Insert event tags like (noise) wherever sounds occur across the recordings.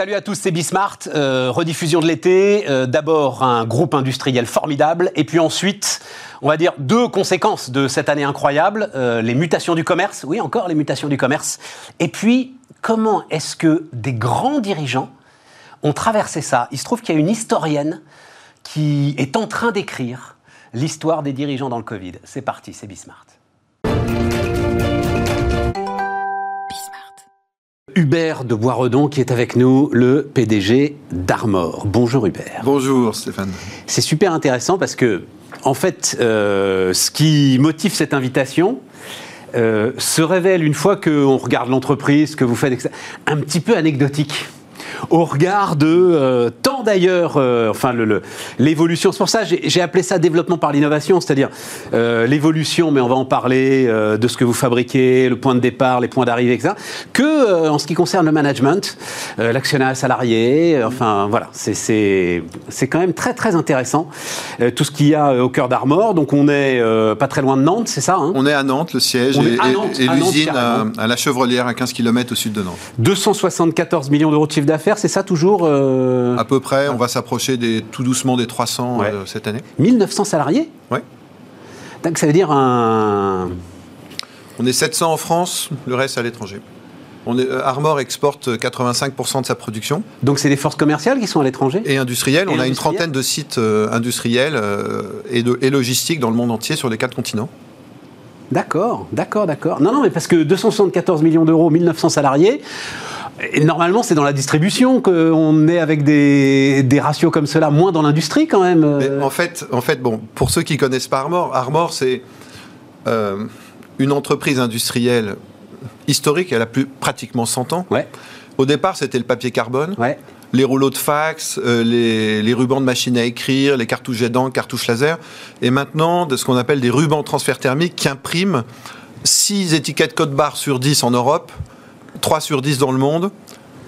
Salut à tous, c'est Bismart. Euh, rediffusion de l'été. Euh, D'abord un groupe industriel formidable, et puis ensuite, on va dire deux conséquences de cette année incroyable euh, les mutations du commerce. Oui, encore les mutations du commerce. Et puis, comment est-ce que des grands dirigeants ont traversé ça? Il se trouve qu'il y a une historienne qui est en train d'écrire l'histoire des dirigeants dans le Covid. C'est parti, c'est Bismart. Hubert de Boisredon qui est avec nous, le PDG d'Armor. Bonjour Hubert. Bonjour Stéphane. C'est super intéressant parce que, en fait, euh, ce qui motive cette invitation, euh, se révèle une fois qu'on regarde l'entreprise, que vous faites, etc., un petit peu anecdotique au regard de euh, tant d'ailleurs, euh, enfin l'évolution. C'est pour ça j'ai j'ai appelé ça développement par l'innovation, c'est-à-dire euh, l'évolution, mais on va en parler de ce que vous fabriquez, le point de départ, les points d'arrivée, etc. Que en ce qui concerne le management, l'actionnat salarié, enfin voilà, c'est- c'est c'est quand même très très intéressant tout ce qu'il y a au cœur d'Armor. Donc on est pas très loin de Nantes, c'est ça hein? On est à Nantes, le siège, On et, l'usine à, à la Chevrolière, à 15 km au sud de Nantes. 274 millions d'euros de chiffre d'affaires, c'est ça toujours euh, À peu près, on va s'approcher des, tout doucement des 300 Ouais. euh, cette année. 1900 salariés Ouais. Donc ça veut dire un... On est 700 en France, le reste à l'étranger. On est, euh, Armor exporte 85% de sa production Donc c'est des forces commerciales qui sont à l'étranger et industrielle. Et on a une trentaine de sites industriels et, de, et logistiques dans le monde entier sur les quatre continents. D'accord, d'accord, d'accord. Non, non, mais parce que 274 millions d'euros, 1900 salariés, et normalement c'est dans la distribution qu'on est avec des, des ratios comme cela, moins dans l'industrie quand même. Mais en fait, en fait, bon, pour ceux qui connaissent pas Armor, Armor c'est euh, une entreprise industrielle historique. Elle a plus pratiquement 100 ans. Ouais, Au départ, c'était le papier carbone, ouais. les rouleaux de fax, euh, les, les rubans de machine à écrire, les cartouches jet d'encre, cartouches laser, et maintenant de ce qu'on appelle des rubans transfert thermique qui impriment 6 étiquettes code barre sur 10 en Europe, 3 sur 10 dans le monde,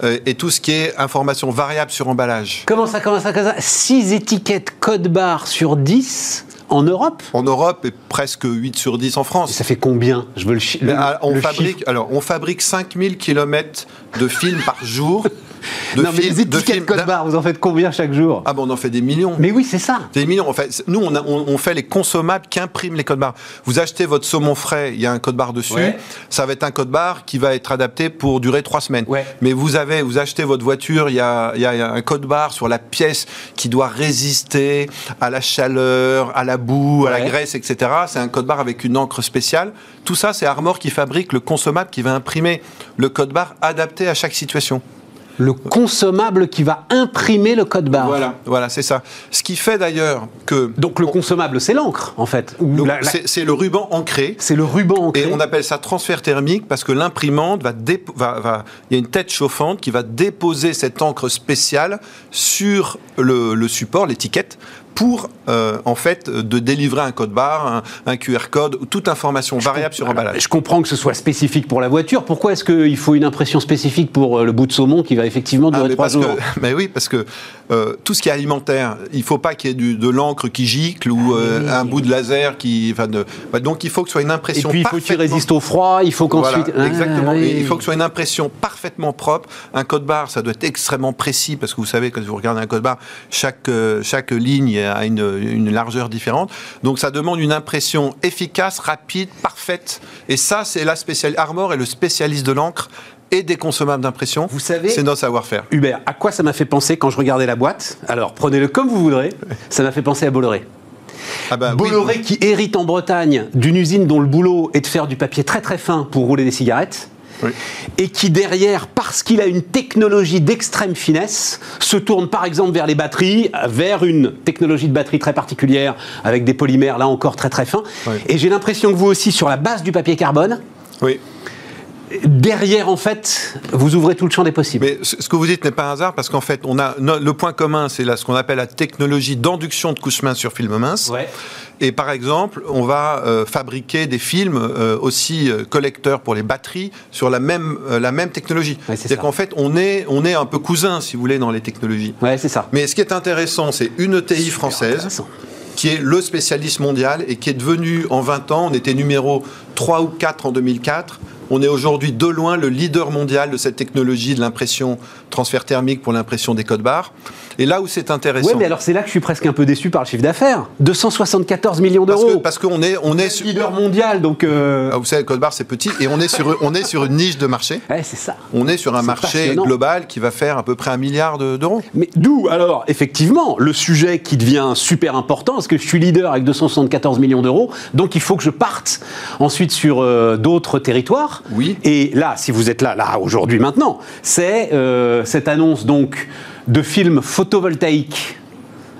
euh, et tout ce qui est information variable sur emballage. Comment ça, comment ça, comment ça? 6 étiquettes code barre sur 10 en Europe? En Europe et presque 8 sur 10 en France. Ça fait combien? Je veux le, chi- le- on le fabrique, chiffre. alors, on fabrique 5000 km de films par jour. (laughs) De non, mais films- les de étiquettes films code barre, vous en faites combien chaque jour? Ah bon, on en fait des millions. Mais oui, c'est ça. Des millions. En fait, nous, on, a- on- on fait les consommables qui impriment les codes barres. Vous achetez votre saumon frais, il y a un code barre dessus. Ouais. Ça va être un code barre qui va être adapté pour durer trois semaines. Ouais. Mais vous avez, vous achetez votre voiture, il y a, il y a un code barre sur la pièce qui doit résister à la chaleur, à la boue, à la graisse, etc. C'est un code barre avec une encre spéciale. Tout ça, c'est Armor qui fabrique le consommable qui va imprimer le code barre adapté à chaque situation. Le consommable qui va imprimer le code barre. Voilà, voilà, c'est ça. Ce qui fait d'ailleurs que Donc le consommable, c'est l'encre, en fait. La- c'est le ruban ancré. C'est le ruban ancré. Et on appelle ça transfert thermique parce que l'imprimante va, dépo- va, va- il y a une tête chauffante qui va déposer cette encre spéciale sur le, le support, l'étiquette, pour euh, en fait de délivrer un code barre, un, un QR code, ou toute information variable sur Alors, emballage. Je comprends que ce soit spécifique pour la voiture. Pourquoi est-ce qu'il faut une impression spécifique pour euh, le bout de saumon qui va effectivement Ah, durer mais trois parce jours? que, (laughs) mais oui, parce que euh, tout ce qui est alimentaire, il faut pas qu'il y ait du- de l'encre qui gicle ou euh, un bout de laser qui. enfin, de- bah, donc il faut que ce soit une Et impression. puis il faut qu'il résiste au froid, il faut qu'ensuite. Voilà, exactement. Ah, oui. Et il faut que ce soit une impression parfaitement propre. Un code barre, ça doit être extrêmement précis parce que vous savez, quand vous regardez un code barre, chaque, chaque ligne a une, une largeur différente. Donc ça demande une impression efficace, rapide, parfaite. Et ça, c'est la spéciale. Armor est le spécialiste de l'encre et des consommables d'impression. Vous savez- C'est notre savoir-faire. Hubert, à quoi ça m'a fait penser quand je regardais la boîte? Alors prenez-le comme vous voudrez. Ça m'a fait penser à Bolloré. Ah bah oui. Bolloré qui hérite en Bretagne d'une usine dont le boulot est de faire du papier très très fin pour rouler des cigarettes. Oui. Et qui derrière, parce qu'il a une technologie d'extrême finesse, se tourne par exemple vers les batteries, vers une technologie de batterie très particulière, avec des polymères là encore très très fins. Oui. Et j'ai l'impression que vous aussi, sur la base du papier carbone, Oui. Derrière en fait, vous ouvrez tout le champ des possibles. Mais ce que vous dites n'est pas un hasard parce qu'en fait, on a le point commun, c'est ce qu'on appelle la technologie d'induction de couche mince sur film mince. Ouais. Et par exemple, on va euh, fabriquer des films euh, aussi euh, collecteurs pour les batteries sur la même, la même technologie. Ouais, C'est-à-dire qu'en fait, on est, on est un peu cousins, si vous voulez, dans les technologies. Ouais, c'est ça. Mais ce qui est intéressant, c'est une ETI française qui est le spécialiste mondial et qui est devenu en 20 ans, on était numéro 3 ou 4 en 2004, On est aujourd'hui de loin le leader mondial de cette technologie de l'impression transfert thermique pour l'impression des codes barres. Et là où c'est intéressant. Oui, mais alors c'est là que je suis presque un peu déçu par le chiffre d'affaires. 274 millions d'euros. Parce qu'on est, on est sur. Leader mondial, donc. Euh... Ah, vous savez, code barre c'est petit et on est sur, on est sur une niche de marché. Ouais, c'est ça. On est sur un marché global qui va faire à peu près un milliard de- d'euros. Mais d'où alors effectivement le sujet qui devient super important parce que je suis leader avec 274 millions d'euros, donc il faut que je parte ensuite sur euh, d'autres territoires. Oui. Et là, si vous êtes là, là aujourd'hui maintenant, c'est euh, cette annonce donc de films photovoltaïques.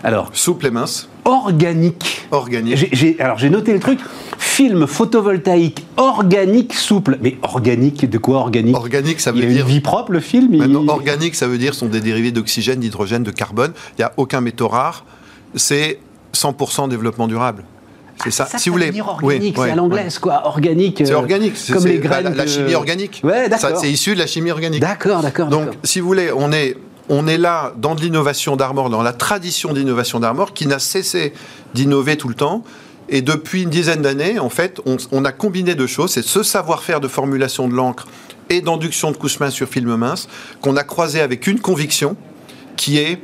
Alors Souple et mince, organique. organique. Alors j'ai noté le truc. Film photovoltaïque organique souple. Mais organique, de quoi organique? Organique, ça Il veut une dire. vie propre le film? Il- Maintenant, organique, ça veut dire sont des dérivés d'oxygène, d'hydrogène, de carbone. Il n'y a aucun métaux rare. C'est 100% développement durable. C'est ça. Ça, si ça vous voulez. Oui, organique, ouais, c'est à l'anglaise, quoi. Organique. C'est euh, organique. c'est- Comme les bah, graines. la, la de- chimie organique. Ouais, d'accord. C'est issu de la chimie organique. D'accord, d'accord. Donc, si vous voulez, on est, on est là dans de l'innovation d'Armor, dans la tradition d'innovation d'Armor, qui n'a cessé d'innover tout le temps. Et depuis une dizaine d'années, en fait, on, on a combiné deux choses. C'est ce savoir-faire de formulation de l'encre et d'induction de couche mince sur film mince qu'on a croisé avec une conviction qui est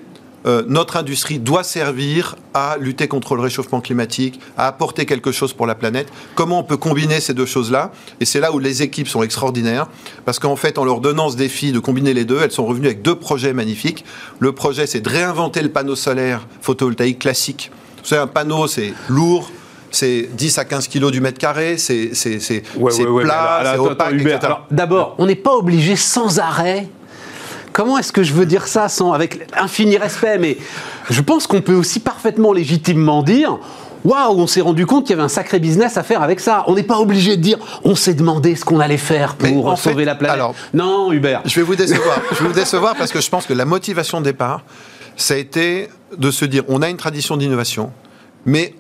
euh, notre industrie doit servir à lutter contre le réchauffement climatique, à apporter quelque chose pour la planète. Comment on peut combiner ces deux choses-là? Et c'est là où les équipes sont extraordinaires, parce qu'en fait, en leur donnant ce défi de combiner les deux, elles sont revenues avec deux projets magnifiques. Le projet, c'est de réinventer le panneau solaire photovoltaïque classique. Vous savez, un panneau, c'est lourd. C'est 10 à 15 kilos du mètre carré, c'est Ouais, ouais, plat, c'est opaque, D'abord, on n'est pas obligé sans arrêt. Comment est-ce que je veux dire ça sans avec infini respect Mais je pense qu'on peut aussi parfaitement légitimement dire. Waouh, on s'est rendu compte qu'il y avait un sacré business à faire avec ça. On n'est pas obligé de dire, on s'est demandé ce qu'on allait faire pour en sauver fait, la planète. alors- non, Hubert. Je vais vous décevoir. je vais vous décevoir parce que je pense que la motivation de départ, ça a été de se dire on a une tradition d'innovation, mais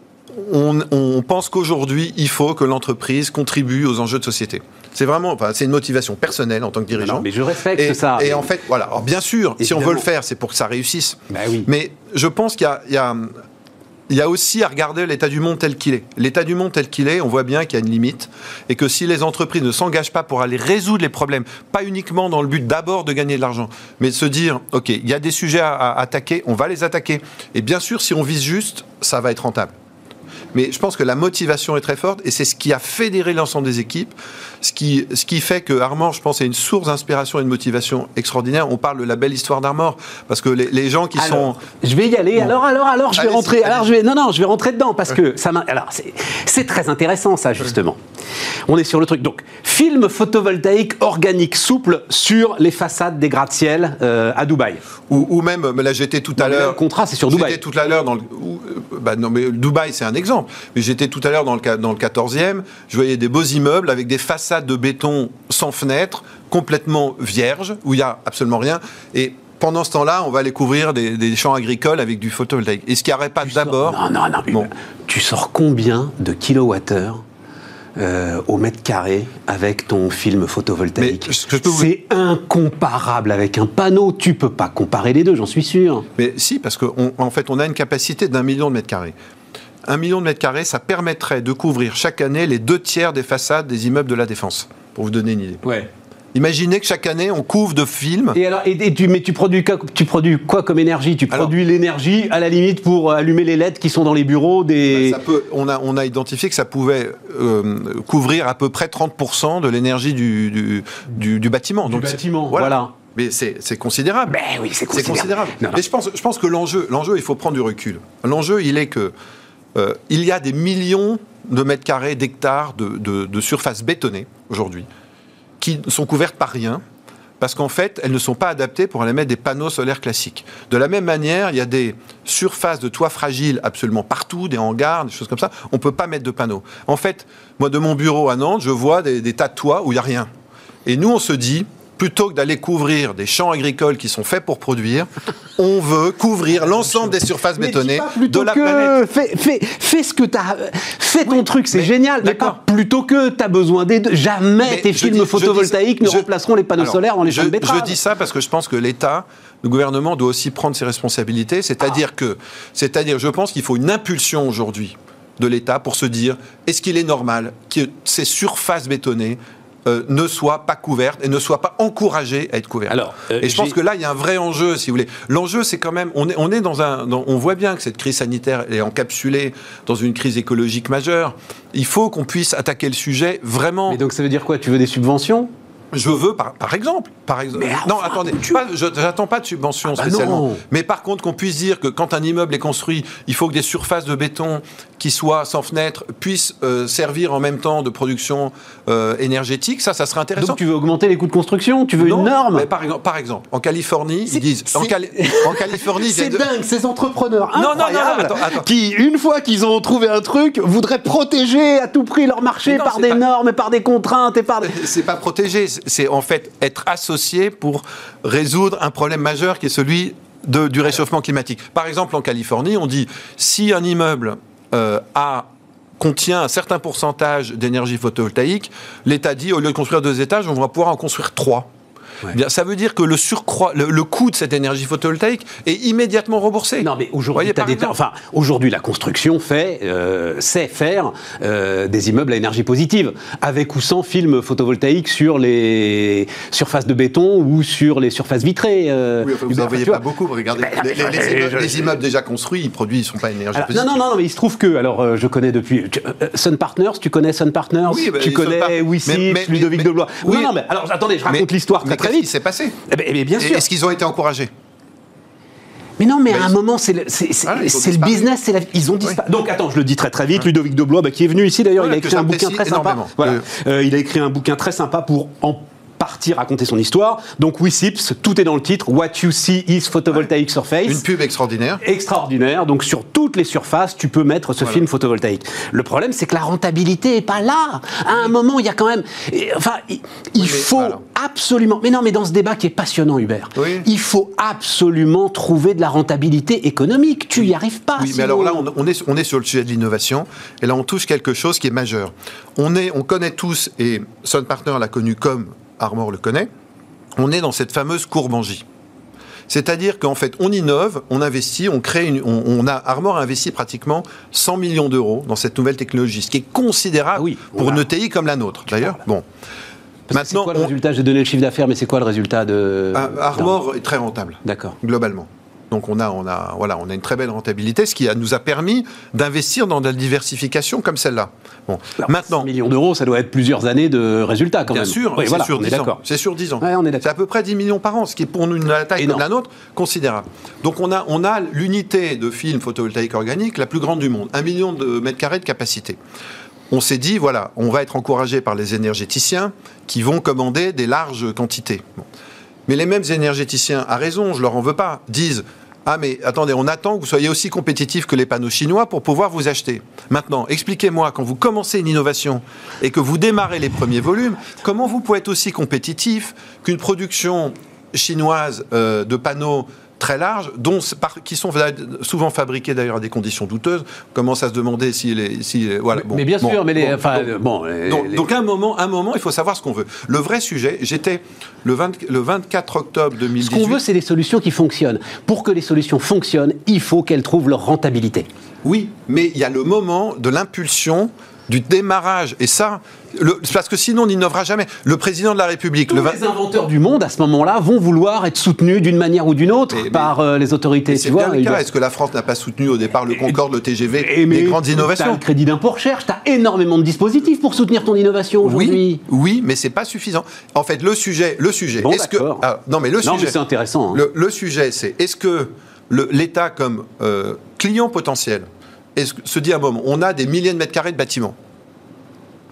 on, on pense qu'aujourd'hui, il faut que l'entreprise contribue aux enjeux de société. C'est vraiment, enfin, c'est une motivation personnelle en tant que dirigeant. Non, mais je respecte et, ça. Et en fait, voilà. Alors, bien sûr, si on veut le faire, c'est pour que ça réussisse. Bah oui. Mais je pense qu'il y a aussi à regarder l'état du monde tel qu'il est. L'état du monde tel qu'il est, on voit bien qu'il y a une limite et que si les entreprises ne s'engagent pas pour aller résoudre les problèmes, pas uniquement dans le but d'abord de gagner de l'argent, mais de se dire, OK, il y a des sujets à, à attaquer, on va les attaquer. Et bien sûr, si on vise juste, ça va être rentable. Mais je pense que la motivation est très forte et c'est ce qui a fédéré l'ensemble des équipes, ce qui, ce qui fait que Armor, je pense, est une source d'inspiration et de motivation extraordinaire. On parle de la belle histoire d'Armor parce que les, les gens qui Alors, sont... je vais y aller. Alors, alors, alors, je vais rentrer. Alors, je vais. Non, non, je vais rentrer dedans parce que ça m'a. Alors, c'est- très intéressant ça justement. On est sur le truc. Donc, film photovoltaïque organique souple sur les façades des gratte-ciel euh, à Dubaï. Ou, ou même, mais là j'étais tout à l'heure. le contrat, c'est sur Dubaï. J'étais tout à l'heure dans le. euh, bah non, mais Dubaï, c'est un exemple. Mais j'étais tout à l'heure dans le, ca- dans le 14e. Je voyais des beaux immeubles avec des façades de béton sans fenêtre, complètement vierges, où il n'y a absolument rien. Et pendant ce temps-là, on va aller couvrir des, des champs agricoles avec du photovoltaïque. Est-ce qu'il n'y aurait pas d'abord. Non, non, non. Bon. Tu sors combien de kilowattheures euh, au mètre carré avec ton film photovoltaïque vous- C'est incomparable avec un panneau. Tu peux pas comparer les deux, j'en suis sûr. Mais si, parce qu'en fait, on a une capacité d'un million de mètres carrés. Un million de mètres carrés, ça permettrait de couvrir chaque année les deux tiers des façades des immeubles de la Défense, pour vous donner une idée. Ouais. Imaginez que chaque année, on couvre de films. Et alors, et, et tu, mais tu produis, quoi- tu produis quoi comme énergie? Tu produis l'énergie à la limite pour allumer les LED qui sont dans les bureaux des. Ça peut, on, a, on a identifié que ça pouvait euh, couvrir à peu près 30% de l'énergie du, du, du- du bâtiment. Du bâtiment, voilà. Mais c'est considérable. Ben oui, c'est C'est considérable. considérable. Non, non. Mais je pense, je pense que l'enjeu, l'enjeu, il faut prendre du recul. L'enjeu, il est que euh, il y a des millions de mètres carrés, d'hectares de, de, de surfaces bétonnées aujourd'hui qui sont couvertes par rien. Parce qu'en fait, elles ne sont pas adaptées pour aller mettre des panneaux solaires classiques. De la même manière, il y a des surfaces de toits fragiles absolument partout, des hangars, des choses comme ça. On ne peut pas mettre de panneaux. En fait, moi, de mon bureau à Nantes, je vois des, des tas de toits où il n'y a rien. Et nous, on se dit, plutôt que d'aller couvrir des champs agricoles qui sont faits pour produire, on veut couvrir l'ensemble des surfaces Mais bétonnées de la que planète. Fais, fais, fais ce que tu as. Fais ton truc, c'est génial. Mais pas plutôt que tu as besoin des deux. Jamais Mais tes films dis- photovoltaïques ne je- remplaceront les panneaux Alors, solaires dans les champs de. Je dis ça parce que je pense que l'État, le gouvernement doit aussi prendre ses responsabilités. Ah. C'est-à-dire que, c'est-à-dire, je pense qu'il faut une impulsion aujourd'hui de l'État pour se dire est-ce qu'il est normal que ces surfaces bétonnées euh, ne soient pas couvertes et ne soient pas encouragées à être couvertes. Alors, euh, et je pense que là, il y a un vrai enjeu, si vous voulez. L'enjeu, c'est quand même, on est, on est dans un, dans- on voit bien que cette crise sanitaire est encapsulée dans une crise écologique majeure. Il faut qu'on puisse attaquer le sujet vraiment. Mais donc ça veut dire quoi? Tu veux des subventions? Je veux, par, par exemple, par exemple. Mais non, enfin, attendez, tu- j'attends pas de subvention Ah bah spécialement. non. Mais par contre, qu'on puisse dire que quand un immeuble est construit, il faut que des surfaces de béton qui soient sans fenêtre puissent euh, servir en même temps de production euh, énergétique. Ça, ça serait intéressant. Donc tu veux augmenter les coûts de construction Tu veux Non, une norme mais par, exemple- par exemple, en Californie, ils disent. En, c'est- Cali- en Californie, (laughs) C'est de- dingue, ces entrepreneurs Non, non, non, incroyables attends, attends. qui, une fois qu'ils ont trouvé un truc, voudraient protéger à tout prix leur marché par des pas- normes et par des contraintes et par. (laughs) C'est pas protégé, c'est en fait être associé pour résoudre un problème majeur qui est celui du réchauffement climatique. Par exemple, en Californie, on dit si un immeuble euh, contient un certain pourcentage d'énergie photovoltaïque, l'État dit au lieu de construire deux étages, on va pouvoir en construire trois. Ouais. Eh Bien, ça veut dire que le surcroît, le, le coût de cette énergie photovoltaïque est immédiatement remboursé. Non, mais aujourd'hui, Voyez, enfin, la construction fait, euh, sait faire euh, des immeubles à énergie positive, avec ou sans film photovoltaïque sur les surfaces de béton ou sur les surfaces vitrées. euh, Oui, enfin, vous n'en voyez tu pas beaucoup. Regardez, Ben, les, les- les je- immeubles, je- les immeubles déjà construits, ils produisent, ils ne sont pas énergie Alors, positive. non, non, non, mais il se trouve que, alors, euh, je connais depuis. tu- euh, Sun Partners, tu connais Sun Partners? Oui, bah, Tu connais mais- Ludovic mais- Deblois? Oui. Non, non, mais alors, attendez, je raconte l'histoire très très qui s'est passé Eh ben, eh bien, bien sûr. Est-ce qu'ils ont été encouragés Mais non, mais à un ils- moment, c'est le, disparu. business, c'est la vie. Ils ont disparu. Donc, attends, je le dis très très vite. Ludovic Deblois, bah, qui est venu ici d'ailleurs, il a écrit un bouquin très sympa. Voilà. Euh, Euh, il a écrit un bouquin très sympa pour en partie raconter son histoire. Donc, WeSips, tout est dans le titre. What you see is photovoltaic surface. Une pub extraordinaire. extraordinaire. Donc sur toutes les surfaces, tu peux mettre ce Voilà. film photovoltaïque. Le problème, c'est que la rentabilité est pas là. À un moment, il y a quand même, enfin, il, faut voilà. absolument. Mais non, mais dans ce débat qui est passionnant, Hubert, Oui. il faut absolument trouver de la rentabilité économique. Tu y arrives pas. Oui, mais alors là, on, on est, on est sur le sujet de l'innovation, et là, on touche quelque chose qui est majeur. On, est, on connaît tous, et Sun Partner l'a connu comme Armor le connaît, on est dans cette fameuse courbe en J. C'est-à-dire qu'en fait, on innove, on investit, on crée une, on, on a Armor a investi pratiquement 100 millions d'euros dans cette nouvelle technologie, ce qui est considérable Ah oui, pour voilà. une ETI comme la nôtre. D'ailleurs, bon. Parce Maintenant, quoi le on- résultat? J'ai donné le chiffre d'affaires, mais c'est quoi le résultat de Ah, Armor est très rentable D'accord. globalement. Donc on a, on a, voilà, on a une très belle rentabilité, ce qui a- nous a permis d'investir dans de la diversification comme celle-là. Bon, Alors, maintenant, 100 millions d'euros, ça doit être plusieurs années de résultats quand bien même. sûr, Oui, c'est voilà, sur on est 10 ans. C'est sur 10 ans. Ouais, on est. C'est à peu près 10 millions par an, ce qui est pour nous, une taille Énorme. comme la nôtre considérable. Donc on a, on a l'unité de film photovoltaïque organique la plus grande du monde, un million de mètres carrés de capacité. On s'est dit, voilà, on va être encouragé par les énergéticiens qui vont commander des larges quantités. Bon. Mais les mêmes énergéticiens, à raison, je leur en veux pas, disent Ah, mais attendez, on attend que vous soyez aussi compétitifs que les panneaux chinois pour pouvoir vous acheter. Maintenant, expliquez-moi, quand vous commencez une innovation et que vous démarrez les premiers volumes, comment vous pouvez être aussi compétitif qu'une production chinoise euh, de panneaux très larges, dont, par- qui sont souvent fabriqués d'ailleurs à des conditions douteuses. On commence à se demander si les. Si, voilà, bon, mais bien bon, sûr, mais les, enfin, donc- bon, les- donc, les- donc, à un moment, à un moment, il faut savoir ce qu'on veut. Le vrai sujet, j'étais le, 20 le 24 octobre Ce 2018. qu'on veut, c'est des solutions qui fonctionnent. Pour que les solutions fonctionnent, il faut qu'elles trouvent leur rentabilité. Oui, mais il y a le moment de l'impulsion, du démarrage. Et ça, le- parce que sinon, on n'innovera jamais. Le président de la République, Tous le 20 les inventeurs du monde, à ce moment-là, vont vouloir être soutenus d'une manière ou d'une autre Mais- par euh, les autorités. c'est tu bien le doit- Est-ce que la France n'a pas soutenu au départ le Concorde, le TGV, Et les grandes innovations le crédit d'impôt recherche, t'as énormément de dispositifs pour soutenir ton innovation aujourd'hui. Oui, oui, mais c'est pas suffisant. En fait, le sujet, le sujet. Bon, est-ce que ah, non, mais le Non, mais sujet. c'est intéressant. hein. Le, le sujet, c'est est-ce que l'État, comme euh, client potentiel, se dit à un moment, on a des milliers de mètres carrés de bâtiments.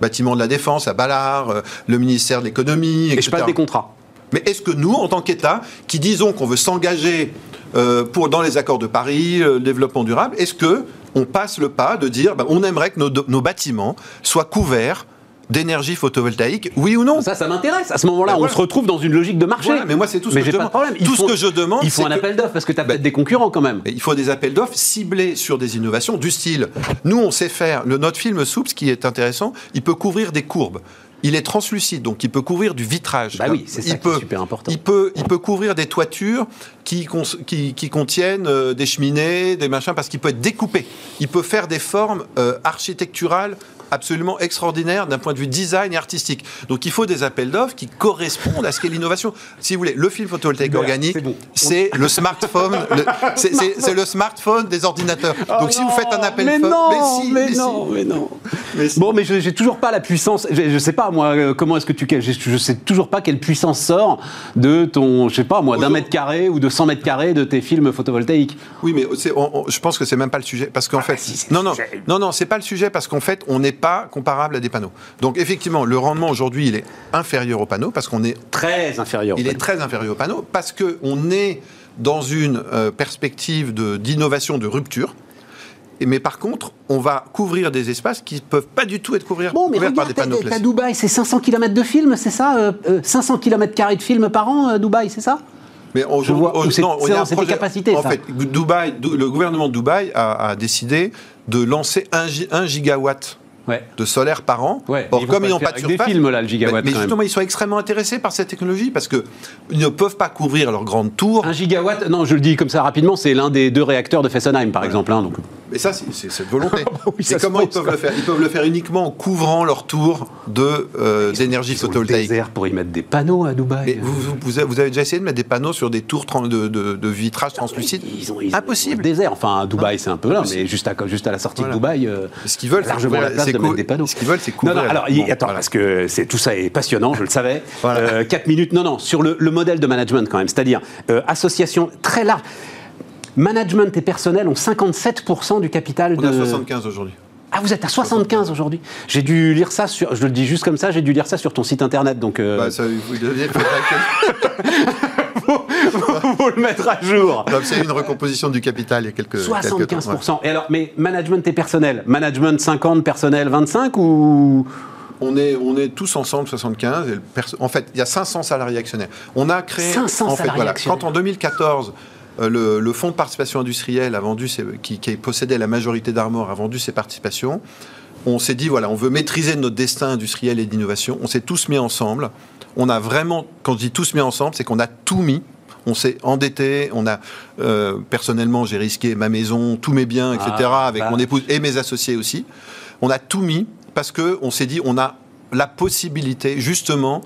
Bâtiments de la Défense à Ballard, euh, le ministère de l'économie, Et etc. je passe des contrats. Mais est-ce que nous, en tant qu'État, qui disons qu'on veut s'engager euh, pour dans les accords de Paris, le développement durable, est-ce que on passe le pas de dire, ben, on aimerait que nos, nos bâtiments soient couverts d'énergie photovoltaïque, oui ou non Ça, ça m'intéresse. À ce moment-là, Ben on voilà. se retrouve dans une logique de marché. Voilà, mais moi, c'est tout ce Mais que je pas de demande. problème. Ce que je demande, Il faut un que- appel d'offres parce que tu as Ben, peut-être des concurrents quand même. Il faut des appels d'offres ciblés sur des innovations du style. Nous, on sait faire. Le, notre film Soup, ce qui est intéressant, il peut couvrir des courbes. Il est translucide, donc il peut couvrir du vitrage. Bah oui, c'est ça il qui peut, est super important. Il peut, il peut couvrir des toitures qui, cons- qui, qui contiennent euh, des cheminées, des machins, parce qu'il peut être découpé. Il peut faire des formes euh, architecturales absolument extraordinaire d'un point de vue design et artistique. Donc il faut des appels d'offres qui correspondent à ce qu'est l'innovation. Si vous voulez, le film photovoltaïque organique, c'est le smartphone, c'est le smartphone des ordinateurs. Oh Donc si vous faites un appel mais non, mais, non, mais non, Bon, mais j'ai toujours pas la puissance. Je, je sais pas moi, euh, comment est-ce que tu, je, je sais toujours pas quelle puissance sort de ton, je sais pas moi, d'un mètre carré ou de 100 mètres carrés de tes films photovoltaïques. Oui, mais je pense que c'est même pas le sujet, parce qu'en Ah, fait, si, c'est non, non, non, non, c'est pas le sujet, parce qu'en fait, on n'est pas comparable à des panneaux. Donc effectivement, le rendement aujourd'hui, il est inférieur aux panneaux, parce qu'on est Très inférieur. il est très inférieur aux panneaux parce qu'on est dans une euh, perspective de- d'innovation, de, rupture. Et, mais par contre, on va couvrir des espaces qui ne peuvent pas du tout être couverts, Bon, mais couverts par des panneaux t'as classiques. Dubaï, c'est 500 km de film, c'est ça euh, euh, 500 km carrés de film par an, euh, Dubaï, c'est ça? Mais on, Je vois, on- non, a un projet- capacités, En ça. fait, Dubaï, le gouvernement de Dubaï a, a décidé de lancer 1 gigawatt Ouais. de solaire par an. Ouais, Or, ils comme ils n'ont pas de des films, là, le gigawatt, mais, mais justement, ils sont extrêmement intéressés par cette technologie parce que ils ne peuvent pas couvrir leur grande tour. Un gigawatt, non, je le dis comme ça rapidement, c'est l'un des deux réacteurs de Fessenheim, par exemple. hein, donc. Mais ça, c'est cette volonté. (laughs) Oui, ça Et se comment ils peuvent le faire? Ils peuvent le faire uniquement en couvrant leur tour de euh, d'énergie ont photovoltaïque. désert pour y mettre des panneaux à Dubaï. Mais vous, vous, vous avez déjà essayé de mettre des panneaux sur des tours de, de, de vitrage translucide? Ils ont, ils ont Impossible. le désert. Enfin, à Dubaï, c'est un peu là, Impossible. mais juste à, juste à la sortie Voilà. de Dubaï, euh, Ce qu'ils veulent, c'est largement couvrir- la place c'est de mettre des panneaux. ce qu'ils veulent, c'est Non, couvrir. non, alors, il- Bon, attends, voilà. parce que c'est, tout ça est passionnant, je le savais. Voilà. 4 minutes, non, non, sur le, le modèle de management quand même, c'est-à-dire euh, association très large. Management et personnel ont 57% du capital On de. a 75 aujourd'hui. Ah, vous êtes à 75 aujourd'hui J'ai dû lire ça sur. Je le dis juste comme ça, j'ai dû lire ça sur ton site internet, donc. euh, Bah, ça, (laughs) vous faut le mettre à jour. C'est une recomposition du capital il y a quelques, quelques temps. ouais. 75%. Et alors, mais management et personnel Management 50, personnel 25 ou? On est, on est tous ensemble 75. et le perso- en fait, il y a 500 salariés actionnaires. On a créé. 500 en fait, salariés voilà, actionnaires. Quand en 2014, euh, le, le fonds de participation industrielle a vendu, ses- qui, qui possédait la majorité d'Armor, a vendu ses participations. On s'est dit, voilà, on veut maîtriser notre destin industriel et d'innovation. On s'est tous mis ensemble. On a vraiment, quand je dis tous mis ensemble, c'est qu'on a tout mis. On s'est endetté, on a euh, personnellement j'ai risqué ma maison, tous mes biens, etc. Ah, avec bah. mon épouse et mes associés aussi. On a tout mis parce que on s'est dit on a la possibilité justement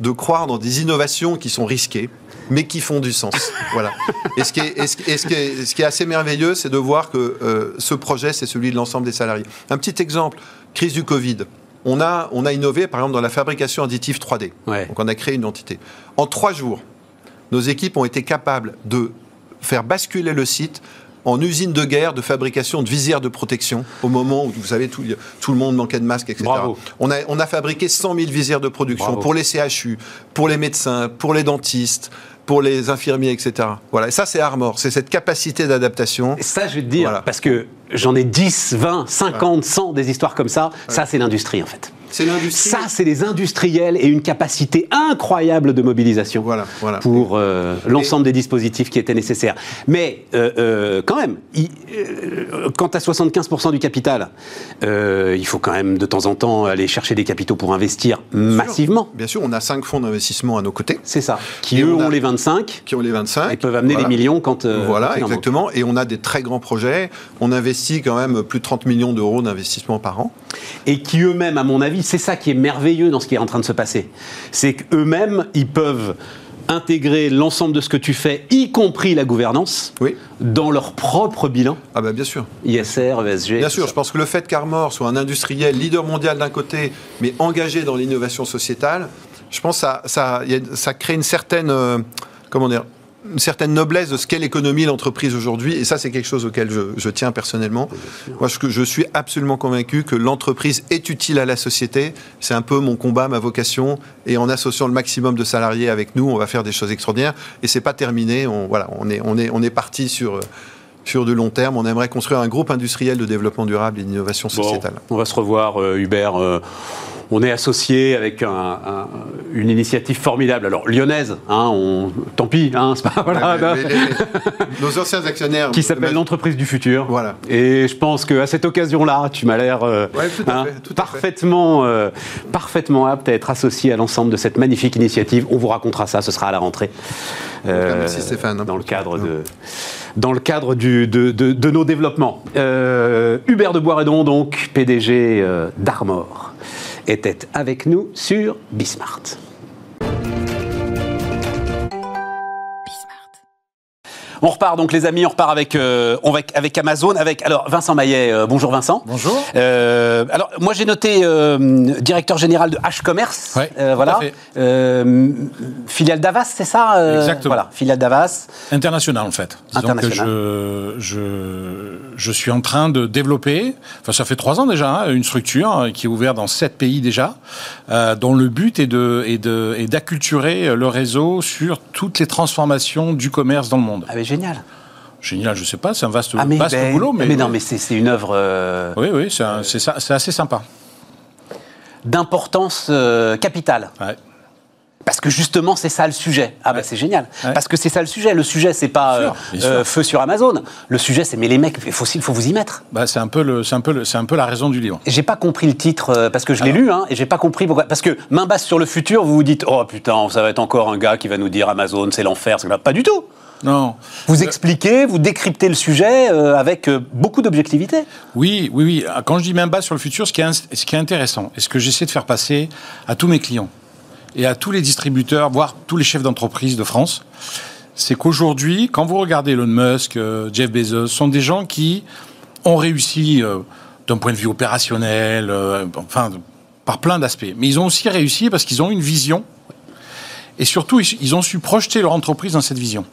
de croire dans des innovations qui sont risquées, mais qui font du sens. voilà. Et ce qui est, et ce, et ce qui est, ce qui est assez merveilleux, c'est de voir que euh, ce projet, c'est celui de l'ensemble des salariés. Un petit exemple, crise du Covid. On a, on a innové, par exemple, dans la fabrication additive 3D. Ouais. Donc on a créé une entité. En trois jours, nos équipes ont été capables de faire basculer le site en usine de guerre de fabrication de visières de protection au moment où, vous savez, tout, tout le monde manquait de masques, etc. Bravo. On a, on a fabriqué 100 000 visières de production Bravo. pour les CHU, pour les médecins, pour les dentistes, pour les infirmiers, etc. Voilà, et ça c'est Armor, c'est cette capacité d'adaptation. Et ça, je vais te dire, Voilà. parce que j'en ai 10, 20, 50, 100 des histoires comme ça. Ça, c'est l'industrie, en fait. Ça, c'est les industriels et une capacité incroyable de mobilisation Voilà, voilà. pour euh, l'ensemble des dispositifs qui étaient nécessaires. Mais euh, euh, quand même, il, quant à 75% du capital, il faut quand même de temps en temps aller chercher des capitaux pour investir massivement. Bien sûr, on a cinq fonds d'investissement à nos côtés C'est ça. Qui, Et eux, on a- ont les 25 qui ont les 25. et peuvent amener Voilà. des millions quand... voilà, exactement. Et on a des très grands projets. On investit quand même plus de 30 millions d'euros d'investissement par an. et qui eux-mêmes, à mon avis, c'est ça qui est merveilleux dans ce qui est en train de se passer. C'est qu'eux-mêmes, ils peuvent intégrer l'ensemble de ce que tu fais, y compris la gouvernance, Oui. dans leur propre bilan, Ah ben bien sûr. ISR, ESG. Bien sûr, ça. je pense que le fait qu'Armor soit un industriel leader mondial d'un côté, mais engagé dans l'innovation sociétale, je pense que ça crée une certaine, euh, comment dire, une certaine noblesse de ce qu'est l'économie, l'entreprise aujourd'hui. Et ça, c'est quelque chose auquel je, je tiens personnellement. Moi, je, je suis absolument convaincu que l'entreprise est utile à la société. C'est un peu mon combat, ma vocation. Et en associant le maximum de salariés avec nous, on va faire des choses extraordinaires. Et c'est pas terminé. On, voilà, on est, on est, on est parti sur. sur du long terme, on aimerait construire un groupe industriel de développement durable et d'innovation Bon, sociétale. on va se revoir, euh, Hubert. euh, on est associé avec une initiative formidable. Alors, lyonnaise, hein, on, tant pis, hein, pas, (laughs) voilà, nos anciens actionnaires. Qui s'appelle l'entreprise du futur. Voilà. Et je pense qu'à cette occasion-là, tu m'as l'air euh, hein, parfaitement, euh, parfaitement apte à être associé à l'ensemble de cette magnifique initiative. On vous racontera ça, ce sera à la rentrée. Euh, merci Stéphane. Dans le cadre de dans le cadre du, de, de, de, nos développements. Euh, Hubert de Boiredon, donc PDG euh, d'Armor, était avec nous sur Bismart. On repart donc les amis, on repart avec, euh, avec, Amazon, avec alors Vincent Maillet. Euh, bonjour Vincent. Bonjour. Euh, alors moi j'ai noté directeur général de H Commerce. Ouais, voilà. filiale d'Avas, c'est ça Exactement. Voilà, filiale d'Avas. International en fait. International. je, je, je, suis en train de développer, enfin ça fait trois ans déjà, hein, une structure qui est ouverte dans sept pays déjà, dont le but est de est de est d'acculturer le réseau sur toutes les transformations du commerce dans le monde. Ah, génial. Génial, je sais pas, c'est un vaste, ah, ben, boulot. Mais, mais non, mais c'est une œuvre. Euh, oui, oui, c'est assez sympa. D'importance euh, capitale. Ouais. Parce que justement, c'est ça le sujet. Ah ben c'est génial. Parce que c'est ça le sujet. Le sujet, c'est pas euh, feu sur Amazon. Le sujet, c'est mais les mecs, il faut, faut vous y mettre. Bah, c'est un peu le, c'est un peu le, c'est un peu la raison du livre. J'ai pas compris le titre parce que je l'ai lu, hein, et j'ai pas compris pourquoi. Parce que main basse sur le futur, vous vous dites, oh putain, ça va être encore un gars qui va nous dire Amazon, c'est l'enfer. Pas du tout. Non. Vous expliquez, vous décryptez le sujet euh, avec euh, beaucoup d'objectivité. Oui, oui, oui. Quand je dis même bas sur le futur, ce qui est, ce qui est intéressant, et ce que j'essaie de faire passer à tous mes clients et à tous les distributeurs, voire tous les chefs d'entreprise de France, c'est qu'aujourd'hui, quand vous regardez Elon Musk, euh, Jeff Bezos, sont des gens qui ont réussi d'un point de vue opérationnel, enfin, par plein d'aspects. Mais ils ont aussi réussi parce qu'ils ont une vision et surtout, ils ont su projeter leur entreprise dans cette vision.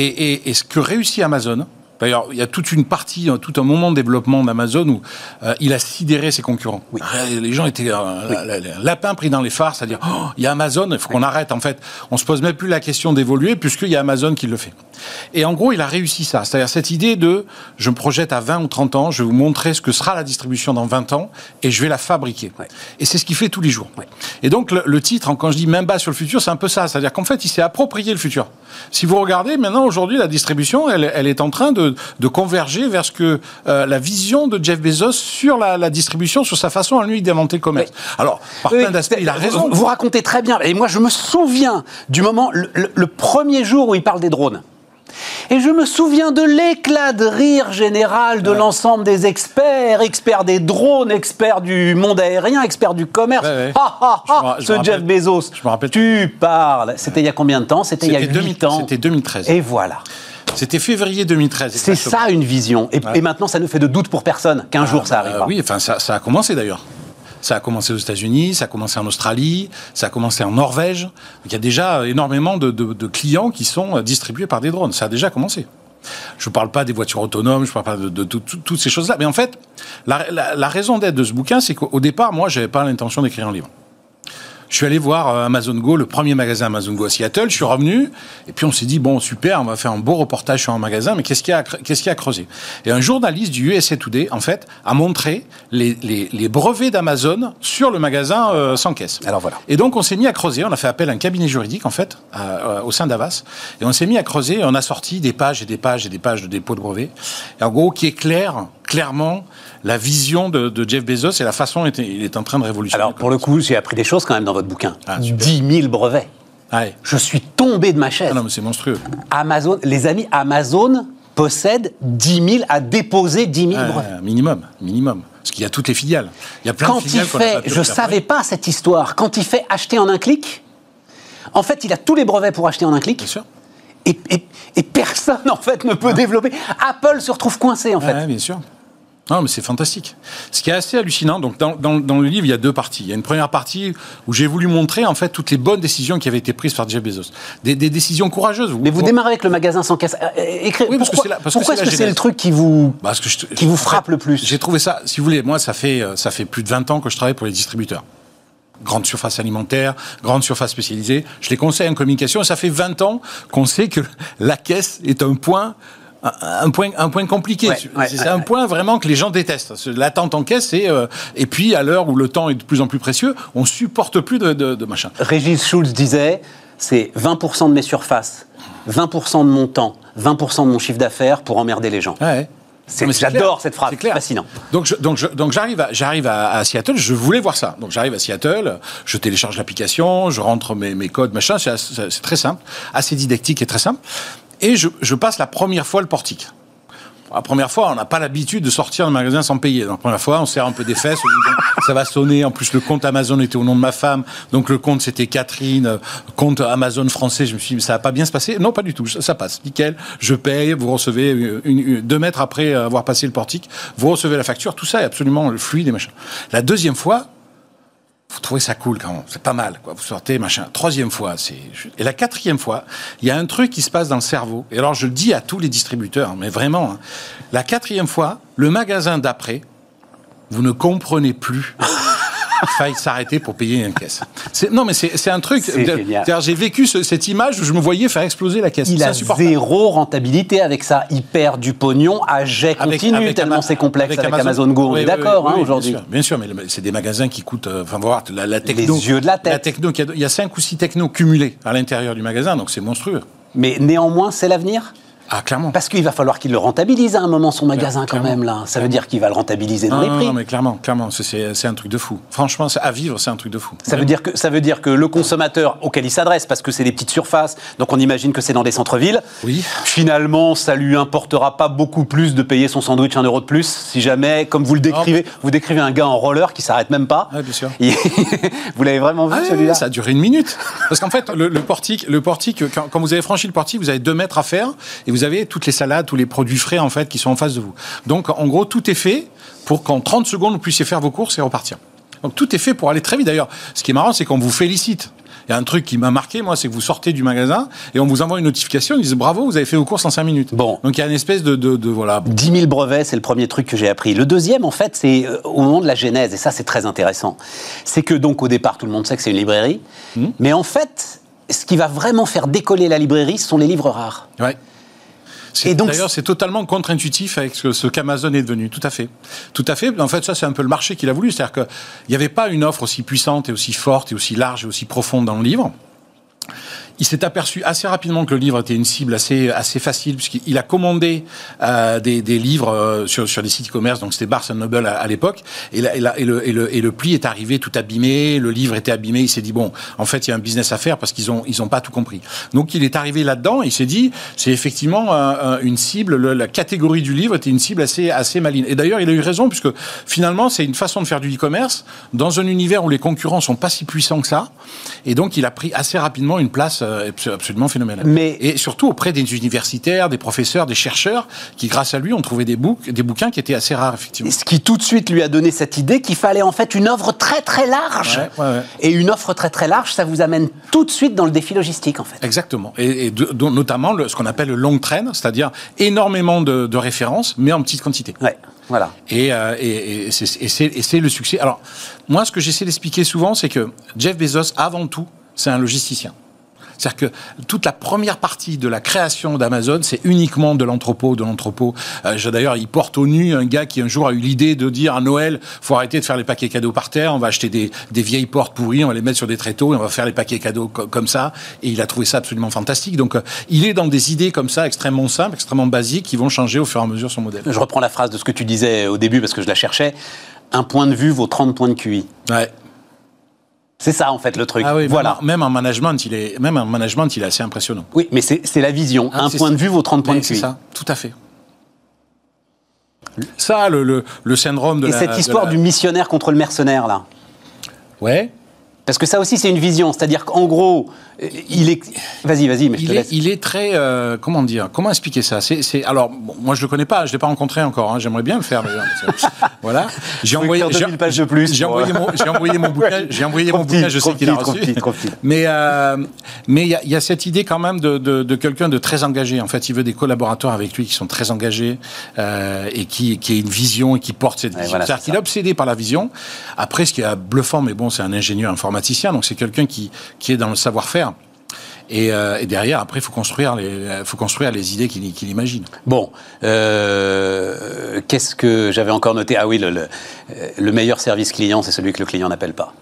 Et, ce que réussit Amazon, D'ailleurs, il y a toute une partie, tout un moment de développement d'Amazon où euh, il a sidéré ses concurrents. Oui. Les gens étaient euh, lapin pris dans les phares, c'est-à-dire oh, il y a Amazon, il faut qu'on arrête. En fait, on se pose même plus la question d'évoluer puisqu'il y a Amazon qui le fait. Et en gros, il a réussi ça, c'est-à-dire cette idée de je me projette à 20 ou 30 ans, je vais vous montrer ce que sera la distribution dans 20 ans et je vais la fabriquer. Et c'est ce qu'il fait tous les jours. Et donc le, titre, quand je dis même bas sur le futur, c'est un peu ça, c'est-à-dire qu'en fait, il s'est approprié le futur. Si vous regardez maintenant aujourd'hui, la distribution, elle, elle est en train de de, converger vers ce que euh, la vision de Jeff Bezos sur la, distribution, sur sa façon à lui d'inventer le commerce. Alors, par plein d'aspects, il a raison. Vous, racontez très bien. Et moi, je me souviens du moment, le, premier jour où il parle des drones. Et je me souviens de l'éclat de rire général de l'ensemble des experts, experts des drones, experts du monde aérien, experts du commerce. ce Jeff Bezos. Je me rappelle. Tu parles. C'était il y a combien de temps? C'était il y a 8 ans. C'était 2013. Et voilà. C'était février 2013. C'est ça une vision. Et, maintenant, ça ne fait de doute pour personne qu'un jour ça arrivera. Euh, oui, enfin, ça, a commencé d'ailleurs. Ça a commencé aux États-Unis, ça a commencé en Australie, ça a commencé en Norvège. il y a déjà énormément de, clients qui sont distribués par des drones. Ça a déjà commencé. Je ne parle pas des voitures autonomes, je ne parle pas de, toutes ces choses-là. Mais en fait, la, la raison d'être de ce bouquin, c'est qu'au départ, moi, je n'avais pas l'intention d'écrire un livre. Je suis allé voir euh, Amazon Go, le premier magasin Amazon Go à Seattle. Je suis revenu et puis on s'est dit bon super, on va faire un beau reportage sur un magasin, mais qu'est-ce qu'il y a, qu'est-ce qu'il y a à creuser? Et un journaliste du USA Today en fait a montré les, les, les brevets d'Amazon sur le magasin euh, sans caisse. Alors voilà. Et donc on s'est mis à creuser. On a fait appel à un cabinet juridique en fait euh, au sein d'Avas et on s'est mis à creuser. Et on a sorti des pages et des pages et des pages de dépôt de brevets. Et en gros qui est clair clairement la vision de, Jeff Bezos et la façon dont il est en train de révolutionner. Alors, pour le coup, j'ai appris des choses quand même dans votre bouquin. 10 ah, 000 brevets. Je suis tombé de ma chaise. Ah non, mais c'est monstrueux. Amazon, les amis, Amazon possède 10 000, a déposé 10 000 brevets. Minimum, minimum. Parce qu'il y a toutes les filiales. Il y a plein quand de filiales. Il fait, je ne savais pas cette histoire. Quand il fait acheter en un clic, en fait, il a tous les brevets pour acheter en un clic. Bien sûr. Et, et, personne, en fait, ne peut développer. Apple se retrouve coincé, en fait. Oui, bien sûr. Non, mais c'est fantastique. Ce qui est assez hallucinant, donc dans, dans, le livre, il y a deux parties. Il y a une première partie où j'ai voulu montrer en fait toutes les bonnes décisions qui avaient été prises par Jeff Bezos. Des, décisions courageuses. Mais vous démarrez avec le magasin sans casse. Euh, euh, oui, parce pourquoi, que que c'est le truc qui vous, qui vous frappe le plus J'ai trouvé ça, si vous voulez, moi, ça fait, euh, ça fait plus de 20 ans que je travaille pour les distributeurs grande surface alimentaire, grande surface spécialisée. Je les conseille en communication et ça fait 20 ans qu'on sait que (laughs) la caisse est un point un point, un point compliqué. Ouais, ouais, c'est ouais, un point vraiment que les gens détestent. L'attente en caisse, c'est euh, et puis à l'heure où le temps est de plus en plus précieux, on supporte plus de, de, de machin. Régis Schulz disait c'est 20% de mes surfaces, 20% de mon temps, 20% de mon chiffre d'affaires pour emmerder les gens. J'adore cette phrase, C'est fascinant. Donc, je- donc, je- donc j'arrive, à, j'arrive à, à Seattle. Je voulais voir ça. Donc, j'arrive à Seattle. Je télécharge l'application. Je rentre mes, mes codes, machin. C'est très simple, assez didactique et très simple. Et je, je passe la première fois le portique. La première fois, on n'a pas l'habitude de sortir d'un magasin sans payer. La première fois, on serre un peu des fesses. on dit, ça va sonner. En plus, le compte Amazon était au nom de ma femme. Donc, le compte, c'était Catherine. euh, Compte Amazon français. Je me suis dit, ça va pas bien se passer. Non, pas du tout. Ça, passe. Nickel. Je paye. Vous recevez une- deux mètres après avoir passé le portique. Vous recevez la facture. Tout ça est absolument fluide et machin. La deuxième fois, vous trouvez ça cool quand même, c'est pas mal, quoi. Vous sortez, machin. Troisième fois, c'est. Et la quatrième fois, il y a un truc qui se passe dans le cerveau. Et alors, je le dis à tous les distributeurs, mais vraiment, hein. la quatrième fois, le magasin d'après, vous ne comprenez plus. Il faille s'arrêter pour payer une caisse. Non, mais c'est un truc. C'est génial. C'est-à-dire, J'ai vécu ce- cette image où je me voyais faire exploser la caisse. Il a zéro rentabilité avec ça. Il perd du pognon à jet continu, avec tellement c'est complexe avec, Amazon, Go. On Oui, est oui, d'accord oui, hein, oui, aujourd'hui. Bien sûr, bien sûr, mais c'est des magasins qui coûtent. euh, Enfin, voir la, la techno. yeux de la tête. techno, il y a- il y a cinq ou six technos cumulés à l'intérieur du magasin, donc c'est monstrueux. Mais néanmoins, c'est l'avenir? Ah, clairement. Parce qu'il va falloir qu'il le rentabilise à un moment, son magasin, quand même, là. Ça veut dire qu'il va le rentabiliser dans Non, les prix. non, mais clairement, clairement, c'est- un truc de fou. Franchement, à vivre, c'est un truc de fou. Ça veut, dire que, ça veut dire que le consommateur auquel il s'adresse, parce que c'est des petites surfaces, donc on imagine que c'est dans des centres-villes, Oui. finalement, ça lui importera pas beaucoup plus de payer son sandwich un euro de plus, si jamais, comme vous le décrivez, vous décrivez un gars en roller qui s'arrête même pas. Ouais, bien sûr. (laughs) Vous l'avez vraiment vu, Ah, celui-là ça a duré une minute. Parce qu'en fait, le, le portique, le portique quand, quand vous avez franchi le portique, vous avez deux mètres à faire et vous avez toutes les salades, tous les produits frais en fait qui sont en face de vous. Donc, en gros, tout est fait pour qu'en 30 secondes, vous puissiez faire vos courses et repartir. Donc, tout est fait pour aller très vite. D'ailleurs, ce qui est marrant, c'est qu'on vous félicite. Il y a un truc qui m'a marqué, moi, c'est que vous sortez du magasin et on vous envoie une notification, ils disent bravo, vous avez fait vos courses en 5 minutes. Bon. Donc, il y a une espèce de, de, de- voilà. 10 000 brevets, c'est le premier truc que j'ai appris. Le deuxième, en fait, c'est euh, au moment de la genèse, et ça, c'est très intéressant. C'est que, donc, au départ, tout le monde sait que c'est une librairie. Mais en fait, ce qui va vraiment faire décoller la librairie, ce sont les livres rares. Ouais. D'ailleurs, c'est totalement contre-intuitif avec ce, ce qu'Amazon est devenu. Tout à fait. Tout à fait. En fait, ça, c'est un peu le marché qu'il a voulu. C'est-à-dire qu'il n'y avait pas une offre aussi puissante et aussi forte et aussi large et aussi profonde dans le livre. Il s'est aperçu assez rapidement que le livre était une cible assez, assez facile, puisqu'il a commandé euh, des, des livres euh, sur, sur des sites e-commerce, donc c'était Barnes Noble à, l'époque, et, la- et, la- et le, et, le, pli est arrivé tout abîmé, le livre était abîmé, il s'est dit, bon, en fait, il y a un business à faire parce qu'ils n'ont ils ont pas tout compris. Donc il est arrivé là-dedans, il s'est dit, c'est effectivement un- un- une cible, le- la catégorie du livre était une cible assez, assez maligne. Et d'ailleurs, il a eu raison, puisque finalement, c'est une façon de faire du e-commerce dans un univers où les concurrents sont pas si puissants que ça, et donc il a pris assez rapidement une place euh, absolument phénoménale. Mais- Et surtout auprès des universitaires, des professeurs, des chercheurs, qui grâce à lui ont trouvé des, bouc- des bouquins qui étaient assez rares, effectivement. Ce qui tout de suite lui a donné cette idée qu'il fallait en fait une offre très très large. Ouais, ouais, ouais. Et une offre très très large, ça vous amène tout de suite dans le défi logistique en fait. Exactement. Et, et de- dont notamment le- ce qu'on appelle le long train, c'est-à-dire énormément de, de références, mais en petite quantité. Ouais, voilà. Et, euh, et c'est le succès. Alors, moi, ce que j'essaie d'expliquer souvent, c'est que Jeff Bezos, avant tout, c'est un logisticien. C'est-à-dire que toute la première partie de la création d'Amazon, c'est uniquement de l'entrepôt, de l'entrepôt. Euh, D'ailleurs, il porte au nu un gars qui un jour a eu l'idée de dire à Noël, faut arrêter de faire les paquets cadeaux par terre, on va acheter des, des vieilles portes pourries, on va les mettre sur des tréteaux et on va faire les paquets cadeaux co- comme ça. Et il a trouvé ça absolument fantastique. Donc, euh, il est dans des idées comme ça, extrêmement simples, extrêmement basiques, qui vont changer au fur et à mesure son modèle. Je reprends la phrase de ce que tu disais au début parce que je la cherchais. Un point de vue vaut 30 points de QI. Ouais. C'est ça en fait le truc. Ah oui, voilà. Même, en management, il est, même en management, il est assez impressionnant. Oui, mais c'est c'est la vision. Ah, un c'est point ça. de vue vaut 30 points de C'est QI. ça, tout à fait. Ça, le, le, le syndrome de Et la. cette histoire la- du missionnaire contre le mercenaire là. Ouais. Parce que ça aussi c'est une vision. C'est-à-dire qu'en gros, il est. Vas-y, vas-y, mais je te Il est, il est très. euh, comment dire Comment expliquer ça? C'est, Alors, bon, moi, je le connais pas, je l'ai pas rencontré encore. hein, j'aimerais bien le faire, (laughs) voilà. J'ai envoyé. j'ai- 2000 pages de plus J'ai pour, envoyé, mon, j'ai envoyé mon (laughs) bouquin. J'ai envoyé mon bouquin, je sais qu'il a reçu. Mais euh, mais il y, a- il y a cette idée quand même de, de, de quelqu'un de très engagé. En fait, il veut des collaborateurs avec lui qui sont très engagés euh, et qui qui aient une vision et qui portent cette vision. voilà, C'est-à-dire c'est qu'il est obsédé par la vision. Après, ce qui est bluffant, mais bon, c'est un ingénieur informaticien, donc c'est quelqu'un qui qui est dans le savoir-faire. Et, euh, et derrière, après, il faut construire les, faut construire les idées qu'il imagine. Bon, euh, qu'est-ce que j'avais encore noté? Ah oui, le, le, le meilleur service client, c'est celui que le client n'appelle pas.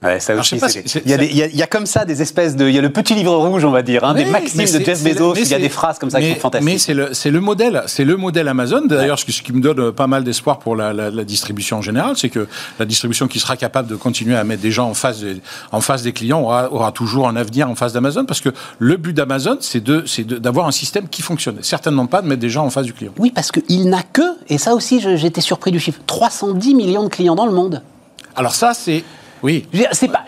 Ouais, ça aussi, il, y a c'est- des- il y a- il y a comme ça des espèces de. Il y a le petit livre rouge, on va dire, hein, des maximes de Jeff Bezos. Il y a des phrases comme ça qui sont fantastiques. Mais c'est le, le modèle, c'est le modèle Amazon. D'ailleurs, ce, qui- ce qui me donne pas mal d'espoir pour la, la- la distribution en général, c'est que la distribution qui sera capable de continuer à mettre des gens en face des, en face des clients aura, aura toujours un avenir en face d'Amazon, parce que le but d'Amazon, c'est d'avoir un système qui fonctionne. Certainement pas de mettre des gens en face du client. Oui, parce qu'il n'a que, et ça aussi j'étais surpris du chiffre, 310 millions de clients dans le monde. Alors ça, c'est, oui, C'est pas.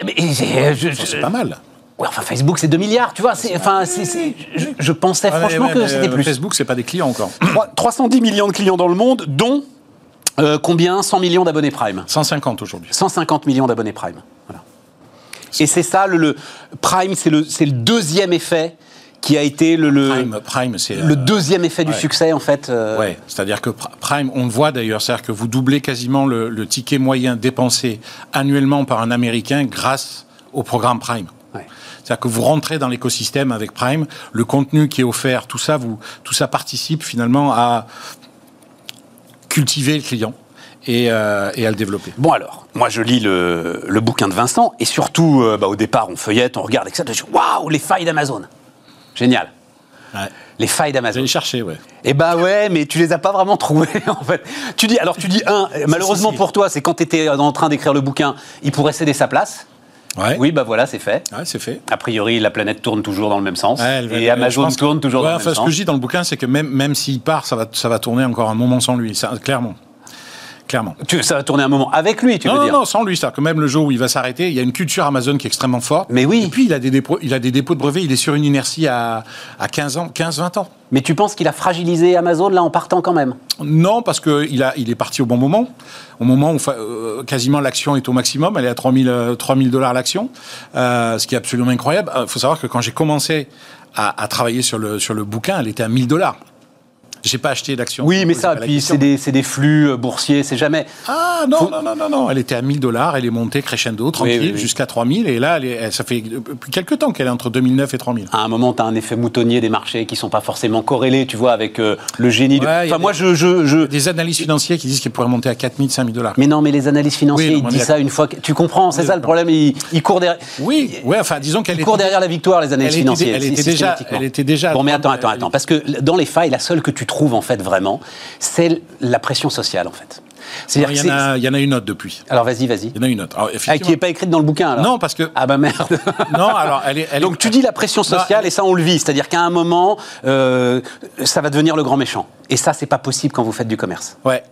c'est pas mal. Ouais, enfin, Facebook, c'est 2 milliards, tu vois. Enfin, je, je pensais Ouais, franchement ouais, que c'était euh, plus. Facebook, c'est pas des clients encore. Trois- 310 millions de clients dans le monde, dont euh, combien? 100 millions d'abonnés Prime. 150 aujourd'hui. 150 millions d'abonnés Prime. Voilà. Et c'est ça, le, le- Prime, c'est le, c'est le deuxième effet qui a été le, le, Prime, Prime, c'est le euh, deuxième effet du succès, en fait. euh, Ouais, c'est-à-dire que Pr- Prime, on le voit d'ailleurs, c'est-à-dire que vous doublez quasiment le, le ticket moyen dépensé annuellement par un Américain grâce au programme Prime. Ouais. C'est-à-dire que vous rentrez dans l'écosystème avec Prime, le contenu qui est offert, tout ça, vous, tout ça participe finalement à cultiver le client et, euh, et à le développer. Bon alors, moi je lis le, le bouquin de Vincent, et surtout, euh, bah, au départ, on feuillette, on regarde, etc. Waouh, les failles d'Amazon Génial. Ouais. Les failles d'Amazon. J'allais chercher, ouais. Eh bah ouais, mais tu les as pas vraiment trouvés (laughs) en fait. Tu dis, alors tu dis un, malheureusement si. pour toi, c'est quand tu étais en train d'écrire le bouquin, il pourrait céder sa place. Ouais. Oui, bah voilà, c'est fait. Ouais, c'est fait. A priori, la planète tourne toujours dans le même sens. Ouais, elle et Amazon tourne toujours dans le même ce que sens. je dis dans le bouquin, c'est que même, même s'il part, ça va, ça va tourner encore un moment sans lui, ça, clairement. Clairement. Tu- ça va tourner un moment avec lui, tu non, veux non, dire non, sans lui. C'est-à-dire que même le jour où il va s'arrêter, il y a une culture Amazon qui est extrêmement forte. Mais oui. Et puis, il a des dépôts, il a des dépôts de brevets. Il est sur une inertie à, à 15 ans, 15-20 ans. Mais tu penses qu'il a fragilisé Amazon là en partant quand même? Non, parce qu'il il est parti au bon moment. Au moment où euh, quasiment l'action est au maximum. Elle est à 3000 euh, 3000 dollars l'action. Euh, ce qui est absolument incroyable. Il faut savoir que quand j'ai commencé à, à travailler sur le, sur le bouquin, elle était à 1000 dollars. J'ai pas acheté d'action. Oui, mais ça, puis c'est des, c'est des flux euh, boursiers, c'est jamais. Ah non, non, non, non, non, elle était à 1000 dollars, elle est montée crescendo, tranquille, oui, oui. jusqu'à 3000, et là, elle est- elle- ça fait depuis quelques temps qu'elle est entre 2009 et 3000. À un moment, tu as un effet moutonnier des marchés qui sont pas forcément corrélés, tu vois, avec euh, le génie. de- Ouais, a Enfin, moi, des- je, je, je- Des analystes financiers qui disent qu'elle pourrait monter à 4000, 5000 dollars. Mais non, mais les Oui, non, ils disent ça une fois que. Tu comprends, c'est est ça le problème. Ils, ils courent derrière. Oui, ouais, enfin, disons qu'elle courent derrière la victoire, les était- financiers. elle était déjà- elle était déjà- Bon, mais attends, attends, attends. Parce que dans les failles, la seule que tu trouves, en fait, vraiment, c'est la pression sociale, en fait. Il y, en a, il y en a une autre depuis. Alors, vas-y, vas-y. Il y en a une autre. Alors, Ah, qui n'est pas écrite dans le bouquin, alors Non, parce que. Ah bah merde. (laughs) Non, alors, elle est. elle est- Donc tu dis la pression sociale Non, et ça on le vit, c'est-à-dire qu'à un moment euh, ça va devenir le grand méchant. Et ça c'est pas possible quand vous faites du commerce. Ouais.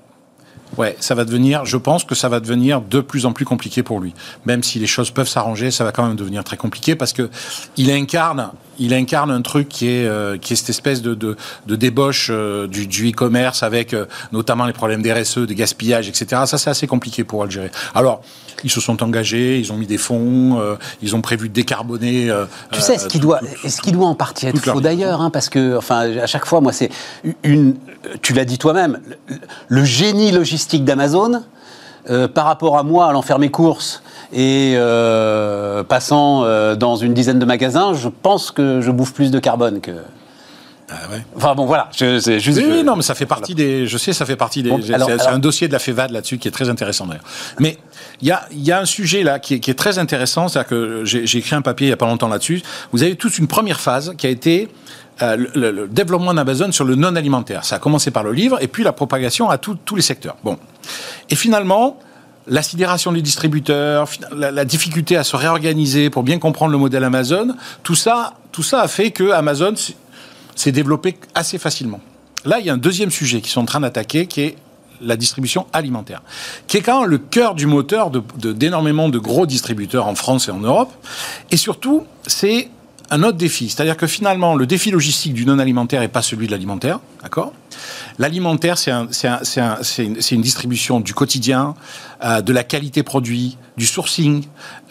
Ouais, ça va devenir, je pense que ça va devenir de plus en plus compliqué pour lui. Même si les choses peuvent s'arranger, ça va quand même devenir très compliqué parce que il incarne, il incarne un truc qui est, euh, qui est cette espèce de, de, de débauche euh, du, du e-commerce avec euh, notamment les problèmes d'RSE, des gaspillages, etc. Ça, c'est assez compliqué pour Algérie. Alors, ils se sont engagés, ils ont mis des fonds, ils ont prévu de décarboner. Tu sais, ce qui doit, ce qui doit en partie être faux d'ailleurs, hein, parce que, enfin, à chaque fois, moi, c'est une. Tu l'as dit toi-même, le, le génie logistique d'Amazon euh, par rapport à moi allant faire mes courses et euh, passant euh, dans une dizaine de magasins, je pense que je bouffe plus de carbone que. Ah ouais. Enfin bon, voilà, je- c'est juste. Oui, oui, non, mais ça fait partie des. Je sais, ça fait partie des. Bon, c'est alors- c'est alors- un dossier de la FEVAD là-dessus qui est très intéressant d'ailleurs. Mais il y a, y a un sujet là qui est, qui est très intéressant, c'est-à-dire que j'ai j'ai écrit un papier il y a pas longtemps là-dessus. Vous avez toute une première phase qui a été euh, le, développement d'Amazon sur le non alimentaire. Ça a commencé par le livre et puis la propagation à tous les secteurs. Bon, et finalement. La sidération des distributeurs, la, difficulté à se réorganiser pour bien comprendre le modèle Amazon, tout ça, tout ça a fait que Amazon s'est développé assez facilement. Là, il y a un deuxième sujet qu'ils sont en train d'attaquer, qui est la distribution alimentaire, qui est quand même le cœur du moteur d'énormément de, gros distributeurs en France et en Europe. Et surtout, c'est un autre défi. C'est-à-dire que finalement, le défi logistique du non-alimentaire n'est pas celui de l'alimentaire, L'alimentaire, c'est un- c'est un- c'est un- c'est une, distribution du quotidien, euh, de la qualité produit, du sourcing.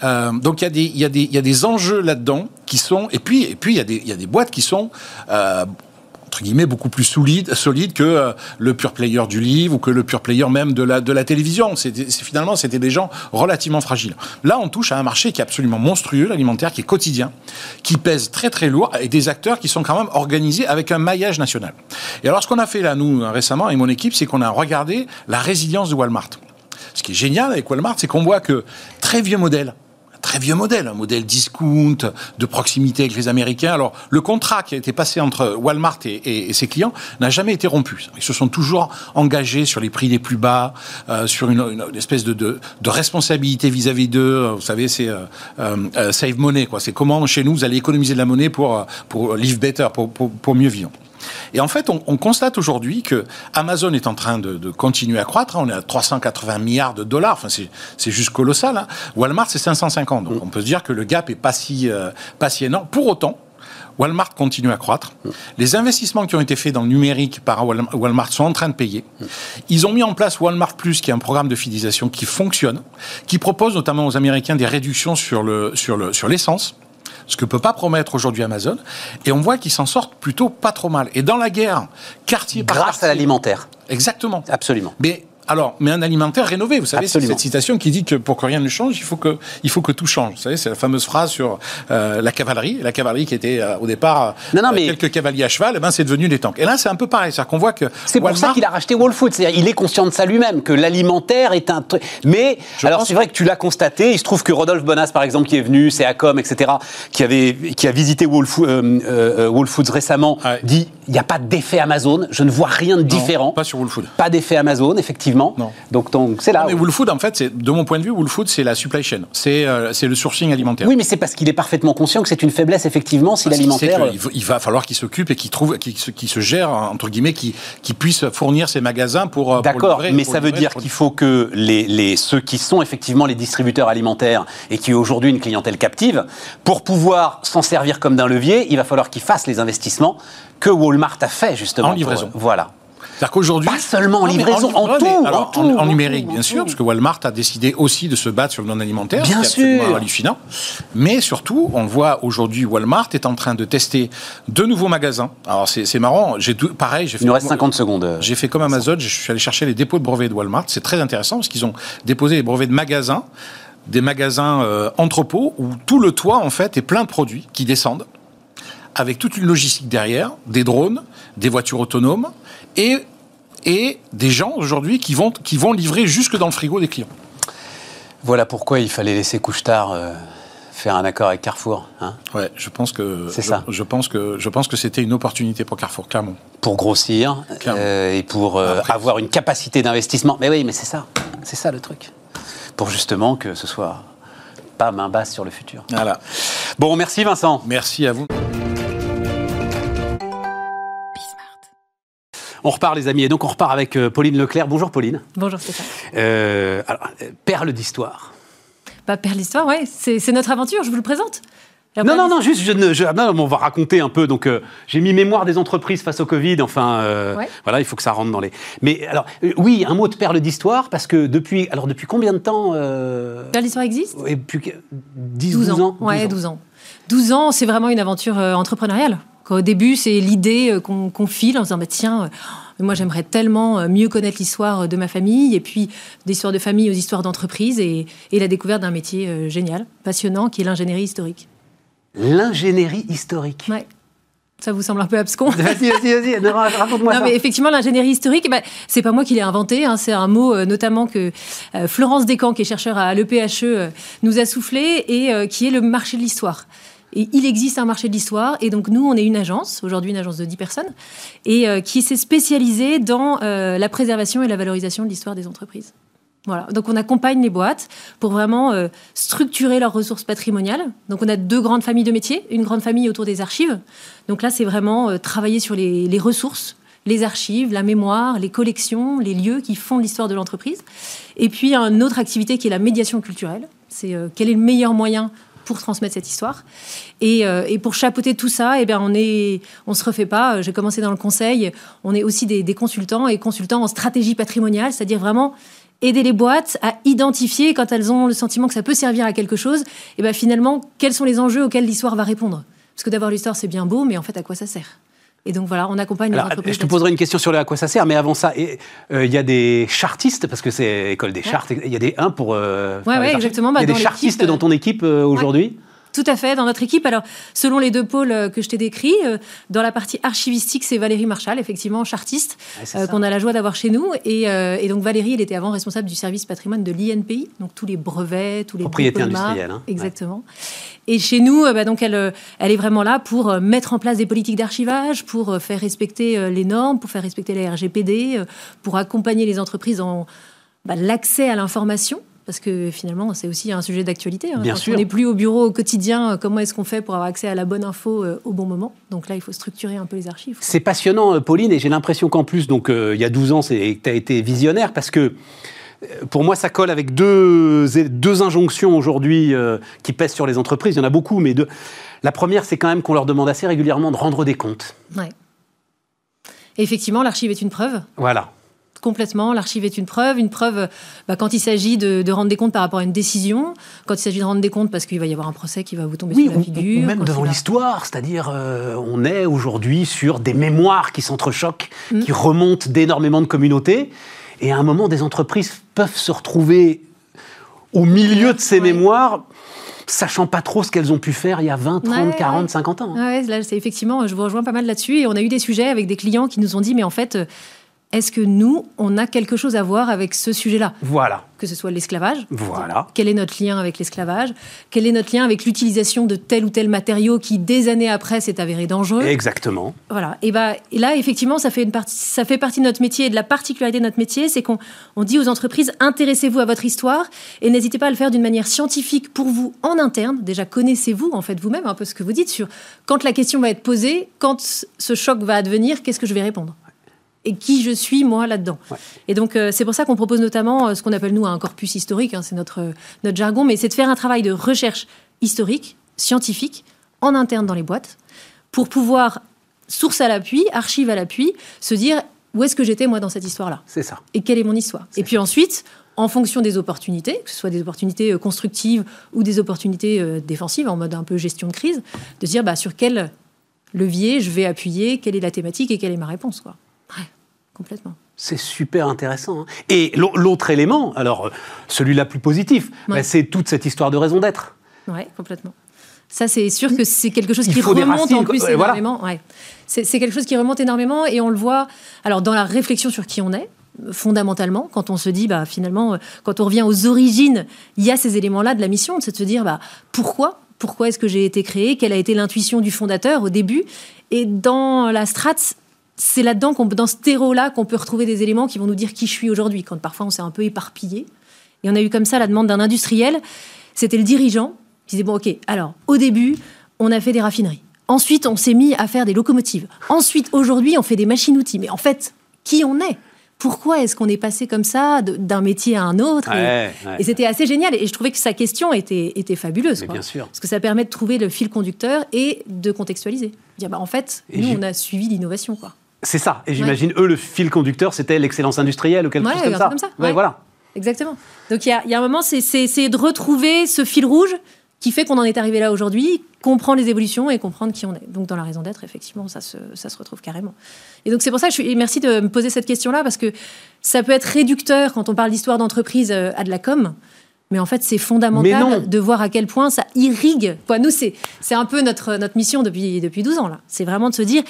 Euh, donc il y, a des- enjeux là-dedans qui sont... Et puis, et puis il, y a des, il y a des boîtes qui sont... euh, beaucoup plus solide, que euh, le pure player du livre ou que le pure player même de la, de la télévision. Finalement, c'était des gens relativement fragiles. Là, on touche à un marché qui est absolument monstrueux, l'alimentaire, qui est quotidien, qui pèse très très lourd, et des acteurs qui sont quand même organisés avec un maillage national. Et alors, ce qu'on a fait là, nous, récemment, et mon équipe, c'est qu'on a regardé la résilience de Walmart. Ce qui est génial avec Walmart, c'est qu'on voit que très vieux modèle, très vieux modèle, un modèle discount, de proximité avec les Américains. Alors, le contrat qui a été passé entre Walmart et, ses clients n'a jamais été rompu. Ils se sont toujours engagés sur les prix les plus bas, euh, sur une, espèce de, responsabilité vis-à-vis d'eux. Vous savez, c'est euh, euh, save money, quoi. C'est comment chez nous vous allez économiser de la monnaie pour pour live better, pour, pour mieux vivre. Et en fait, on, constate aujourd'hui que Amazon est en train de, continuer à croître. On est à 380 milliards de dollars. Enfin, c'est juste colossal. Hein. Walmart, c'est 550. Donc, on peut se dire que le gap est pas si, euh, pas si énorme. Pour autant, Walmart continue à croître. Les investissements qui ont été faits dans le numérique par Walmart sont en train de payer. Ils ont mis en place Walmart Plus, qui est un programme de fidélisation qui fonctionne, qui propose notamment aux Américains des réductions sur l'essence ce que peut pas promettre aujourd'hui Amazon. Et on voit qu'ils s'en sortent plutôt pas trop mal. Et dans la guerre, quartier par Grâce à l'alimentaire. Exactement. Absolument. Mais alors, mais un alimentaire rénové. Vous savez, c'est cette citation qui dit que pour que rien ne change, il faut que, il faut que tout change. Vous savez, c'est la fameuse phrase sur euh, la cavalerie. La cavalerie qui était euh, au départ non, non, euh, mais... quelques cavaliers à cheval, eh ben c'est devenu des tanks. Et là, c'est un peu pareil. C'est-à-dire qu'on voit que c'est pour ça qu'il a racheté Whole Foods. C'est-à-dire, il est conscient de ça lui-même que l'alimentaire est un truc. Mais alors, c'est vrai que tu l'as constaté. Il se trouve que Rodolphe Bonas, par exemple, qui est venu, c'est Acom, etc., qui avait, qui a visité Whole, Foods récemment, dit il n'y a pas d'effet Amazon. Je ne vois rien de différent. Pas sur Whole Foods. Pas d'effet Amazon, effectivement. Non. Donc c'est là. mais Wool Food, en fait, c'est de mon point de vue, Wool Food, c'est la supply chain, c'est euh, le sourcing alimentaire. Oui, mais c'est parce qu'il est parfaitement conscient que c'est une faiblesse effectivement si l'alimentaire. Il, il, va falloir qu'il s'occupe et qu'il trouve, qu'il se gère entre guillemets, qu'il puisse fournir ses magasins pour. Euh, D'accord, mais ça veut dire qu'il faut que les, les ceux qui sont effectivement les distributeurs alimentaires et qui ont aujourd'hui une clientèle captive, pour pouvoir s'en servir comme d'un levier, il va falloir qu'ils fassent les investissements que Walmart a fait justement. En livraison. voilà. C'est-à-dire qu'aujourd'hui. Pas seulement en livraison, en, tout, en, numérique, bien sûr, parce que Walmart a décidé aussi de se battre sur le non-alimentaire. Bien sûr. hallucinant. Mais surtout, on voit aujourd'hui, Walmart est en train de tester de nouveaux magasins. Alors, c'est marrant. J'ai pareil. Il nous reste 50 secondes. J'ai fait comme Amazon. Je suis allé chercher les dépôts de brevets de Walmart. C'est très intéressant parce qu'ils ont déposé les brevets de magasins des magasins euh, entrepôts où tout le toit en fait est plein de produits qui descendent avec toute une logistique derrière, des drones, des voitures autonomes et, et des gens aujourd'hui qui vont, qui vont livrer jusque dans le frigo des clients. Voilà pourquoi il fallait laisser Couchetard euh, faire un accord avec Carrefour. Hein ouais, je pense que c'est ça. Je pense que je pense que c'était une opportunité pour Carrefour, clairement. Pour grossir euh, et pour euh, avoir une capacité d'investissement. Mais oui, mais c'est ça, c'est ça le truc. Pour justement que ce soit pas main basse sur le futur. Voilà. Bon, merci Vincent. Merci à vous. On repart, les amis. Et donc, on repart avec euh, Pauline Leclerc. Bonjour, Pauline. Bonjour, Stéphane. Euh, alors, euh, perle d'histoire. Bah, perle d'histoire, ouais. C'est notre aventure, je vous le présente. Non, non, non, juste, je, non, on va raconter un peu. Donc, j'ai mis mémoire des entreprises face au Covid. Enfin, voilà, il faut que ça rentre dans les. Mais alors, oui, un mot de perle d'histoire, parce que depuis, alors depuis combien de temps Perle d'histoire existe? Depuis 10, 12, 12 ans. Ouais, 12 ans. 12 ans, c'est vraiment une aventure entrepreneuriale. Au début, c'est l'idée euh, qu'on file en disant bah, tiens, euh, moi j'aimerais tellement euh, mieux connaître l'histoire de ma famille et puis d'histoire de famille aux histoires d'entreprise et, la découverte d'un métier génial, passionnant, qui est l'ingénierie historique. L'ingénierie historique. Ouais. Ça vous semble un peu abscon? (laughs) Vas-y, vas-y, vas-y, raconte-moi ça. mais effectivement, l'ingénierie historique, eh ben, c'est pas moi qui l'ai inventé. Hein, c'est un mot, notamment que Florence Descamps, qui est chercheur à l'EPHE, nous a soufflé et qui est le marché de l'histoire. Et il existe un marché de l'histoire. Et donc, nous, on est une agence, aujourd'hui une agence de 10 personnes, et euh, qui s'est spécialisée dans euh, la préservation et la valorisation de l'histoire des entreprises. Voilà. Donc, on accompagne les boîtes pour vraiment euh, structurer leurs ressources patrimoniales. Donc, on a deux grandes familles de métiers. Une grande famille autour des archives. Donc, là, c'est vraiment travailler sur les, les ressources les archives, la mémoire, les collections, les lieux qui font l'histoire de l'entreprise. Et puis, une autre activité qui est la médiation culturelle. C'est quel est le meilleur moyen pour transmettre cette histoire. Et, euh, et pour chapeauter tout ça, eh bien, on est, on se refait pas. J'ai commencé dans le conseil. On est aussi des, consultants et consultants en stratégie patrimoniale, c'est-à-dire vraiment aider les boîtes à identifier quand elles ont le sentiment que ça peut servir à quelque chose. Et ben finalement, quels sont les enjeux auxquels l'histoire va répondre Parce que d'avoir l'histoire, c'est bien beau, mais en fait, à quoi ça sert? Et donc voilà, on accompagne les Alors, entreprises. je te poserai une question sur le à quoi ça sert, mais avant ça, euh, il y a des chartistes, parce que c'est école des chartes, il y a des 1 pour. euh, ouais, les archives. exactement, bah, il y a des chartistes euh, dans ton équipe euh, aujourd'hui? Tout à fait, dans notre équipe. Alors, selon les deux pôles euh, que je t'ai décrits, euh, dans la partie archivistique, c'est Valérie Marchal, effectivement, chartiste, Ouais, euh, qu'on a la joie d'avoir chez nous. Et, euh, et donc, Valérie, elle était avant responsable du service patrimoine de l'INPI, donc tous les brevets, tous les Propriété bons de marque. industrielle, hein. Exactement. Et chez nous, bah, donc, elle, elle est vraiment là pour mettre en place des politiques d'archivage, pour faire respecter les normes, pour faire respecter la RGPD, pour accompagner les entreprises dans bah, l'accès à l'information. Parce que finalement, c'est aussi un sujet d'actualité. hein. Bien Quand sûr. on n'est plus au bureau au quotidien, euh, comment est-ce qu'on fait pour avoir accès à la bonne info euh, au bon moment? Donc là, il faut structurer un peu les archives. C'est passionnant, euh, Pauline, et j'ai l'impression qu'en plus, donc euh, il y a 12 ans, tu as été visionnaire, parce que pour moi, ça colle avec deux, deux injonctions aujourd'hui euh, qui pèsent sur les entreprises. Il y en a beaucoup, mais deux. La première, c'est quand même qu'on leur demande assez régulièrement de rendre des comptes. Ouais. Et effectivement, l'archive est une preuve. Voilà. Complètement, l'archive est une preuve. Une preuve bah, quand il s'agit de, de rendre des comptes par rapport à une décision, quand il s'agit de rendre des comptes parce qu'il va y avoir un procès qui va vous tomber Oui, sur la figure. ou même devant l'histoire, c'est-à-dire euh, on est aujourd'hui sur des mémoires qui s'entrechoquent, Mm. qui remontent d'énormément de communautés, et à un moment, des entreprises peuvent se retrouver au milieu de ces Ouais. mémoires, sachant pas trop ce qu'elles ont pu faire il y a 20, 30, Ouais, 40, ouais. 50 ans. hein. Ouais, là, c'est effectivement, je vous rejoins pas mal là-dessus. Et on a eu des sujets avec des clients qui nous ont dit, mais en fait, est-ce que nous, on a quelque chose à voir avec ce sujet-là Voilà, Que ce soit l'esclavage. voilà. Quel est notre lien avec l'esclavage Quel est notre lien avec l'utilisation de tel ou tel matériau qui, des années après, s'est avéré dangereux Exactement. Voilà. Et, bah, et là, effectivement, ça fait, une partie, ça fait partie de notre métier et de la particularité de notre métier, c'est qu'on on dit aux entreprises intéressez-vous à votre histoire et n'hésitez pas à le faire d'une manière scientifique pour vous en interne. Déjà, connaissez-vous en fait vous-même un peu ce que vous dites sur quand la question va être posée, quand ce choc va advenir, qu'est-ce que je vais répondre et qui je suis moi là-dedans. Ouais. Et donc euh, c'est pour ça qu'on propose notamment euh, ce qu'on appelle nous un corpus historique, hein, c'est notre, euh, notre jargon, mais c'est de faire un travail de recherche historique, scientifique, en interne dans les boîtes, pour pouvoir, source à l'appui, archive à l'appui, se dire où est-ce que j'étais moi dans cette histoire-là C'est ça. et quelle est mon histoire. Et puis ensuite, en fonction des opportunités, que ce soit des opportunités constructives ou des opportunités défensives, en mode un peu gestion de crise, de se dire bah, sur quel levier je vais appuyer, quelle est la thématique et quelle est ma réponse. Quoi. Complètement. C'est super intéressant. hein. Et l'au- l'autre élément, alors euh, celui-là plus positif, Ouais. bah, c'est toute cette histoire de raison d'être. Ouais, complètement. Ça, c'est sûr que c'est quelque chose qui remonte racines, en plus voilà. énormément. Ouais. C'est quelque chose qui remonte énormément et on le voit alors dans la réflexion sur qui on est, fondamentalement, quand on se dit, bah, finalement, euh, quand on revient aux origines, il y a ces éléments-là de la mission, c'est de se dire, bah, pourquoi? Pourquoi est-ce que j'ai été créé? Quelle a été l'intuition du fondateur au début? Et dans la strate, c'est là-dedans, qu'on, dans ce terreau-là, qu'on peut retrouver des éléments qui vont nous dire qui je suis aujourd'hui, quand parfois on s'est un peu éparpillé. Et on a eu comme ça la demande d'un industriel. C'était le dirigeant qui disait Bon, ok, alors, au début, on a fait des raffineries. Ensuite, on s'est mis à faire des locomotives. Ensuite, aujourd'hui, on fait des machines-outils. Mais en fait, qui on est? Pourquoi est-ce qu'on est passé comme ça de- d'un métier à un autre? Et- Ouais, ouais. Et, c'était assez génial. Et je trouvais que sa question était, était fabuleuse. Quoi. bien sûr. Parce que ça permet de trouver le fil conducteur et de contextualiser. Dire, bah, en fait, Et nous, on a suivi l'innovation. quoi. C'est ça. Et j'imagine, eux, le fil conducteur, c'était l'excellence industrielle ou quelque Ouais, chose comme ça. comme ça, Ouais, voilà. Exactement. Donc il y a, il y a un moment, c'est- c'est de retrouver ce fil rouge qui fait qu'on en est arrivé là aujourd'hui, comprendre les évolutions et comprendre qui on est. Donc dans la raison d'être, effectivement, ça se, ça se retrouve carrément. Et donc c'est pour ça que je suis, et merci de me poser cette question-là, parce que ça peut être réducteur quand on parle d'histoire d'entreprise euh, à de la com. Mais en fait, c'est fondamental de voir à quel point ça irrigue. Quoi, nous, c'est c'est un peu notre, notre mission depuis, depuis 12 ans. là. C'est vraiment de se dire,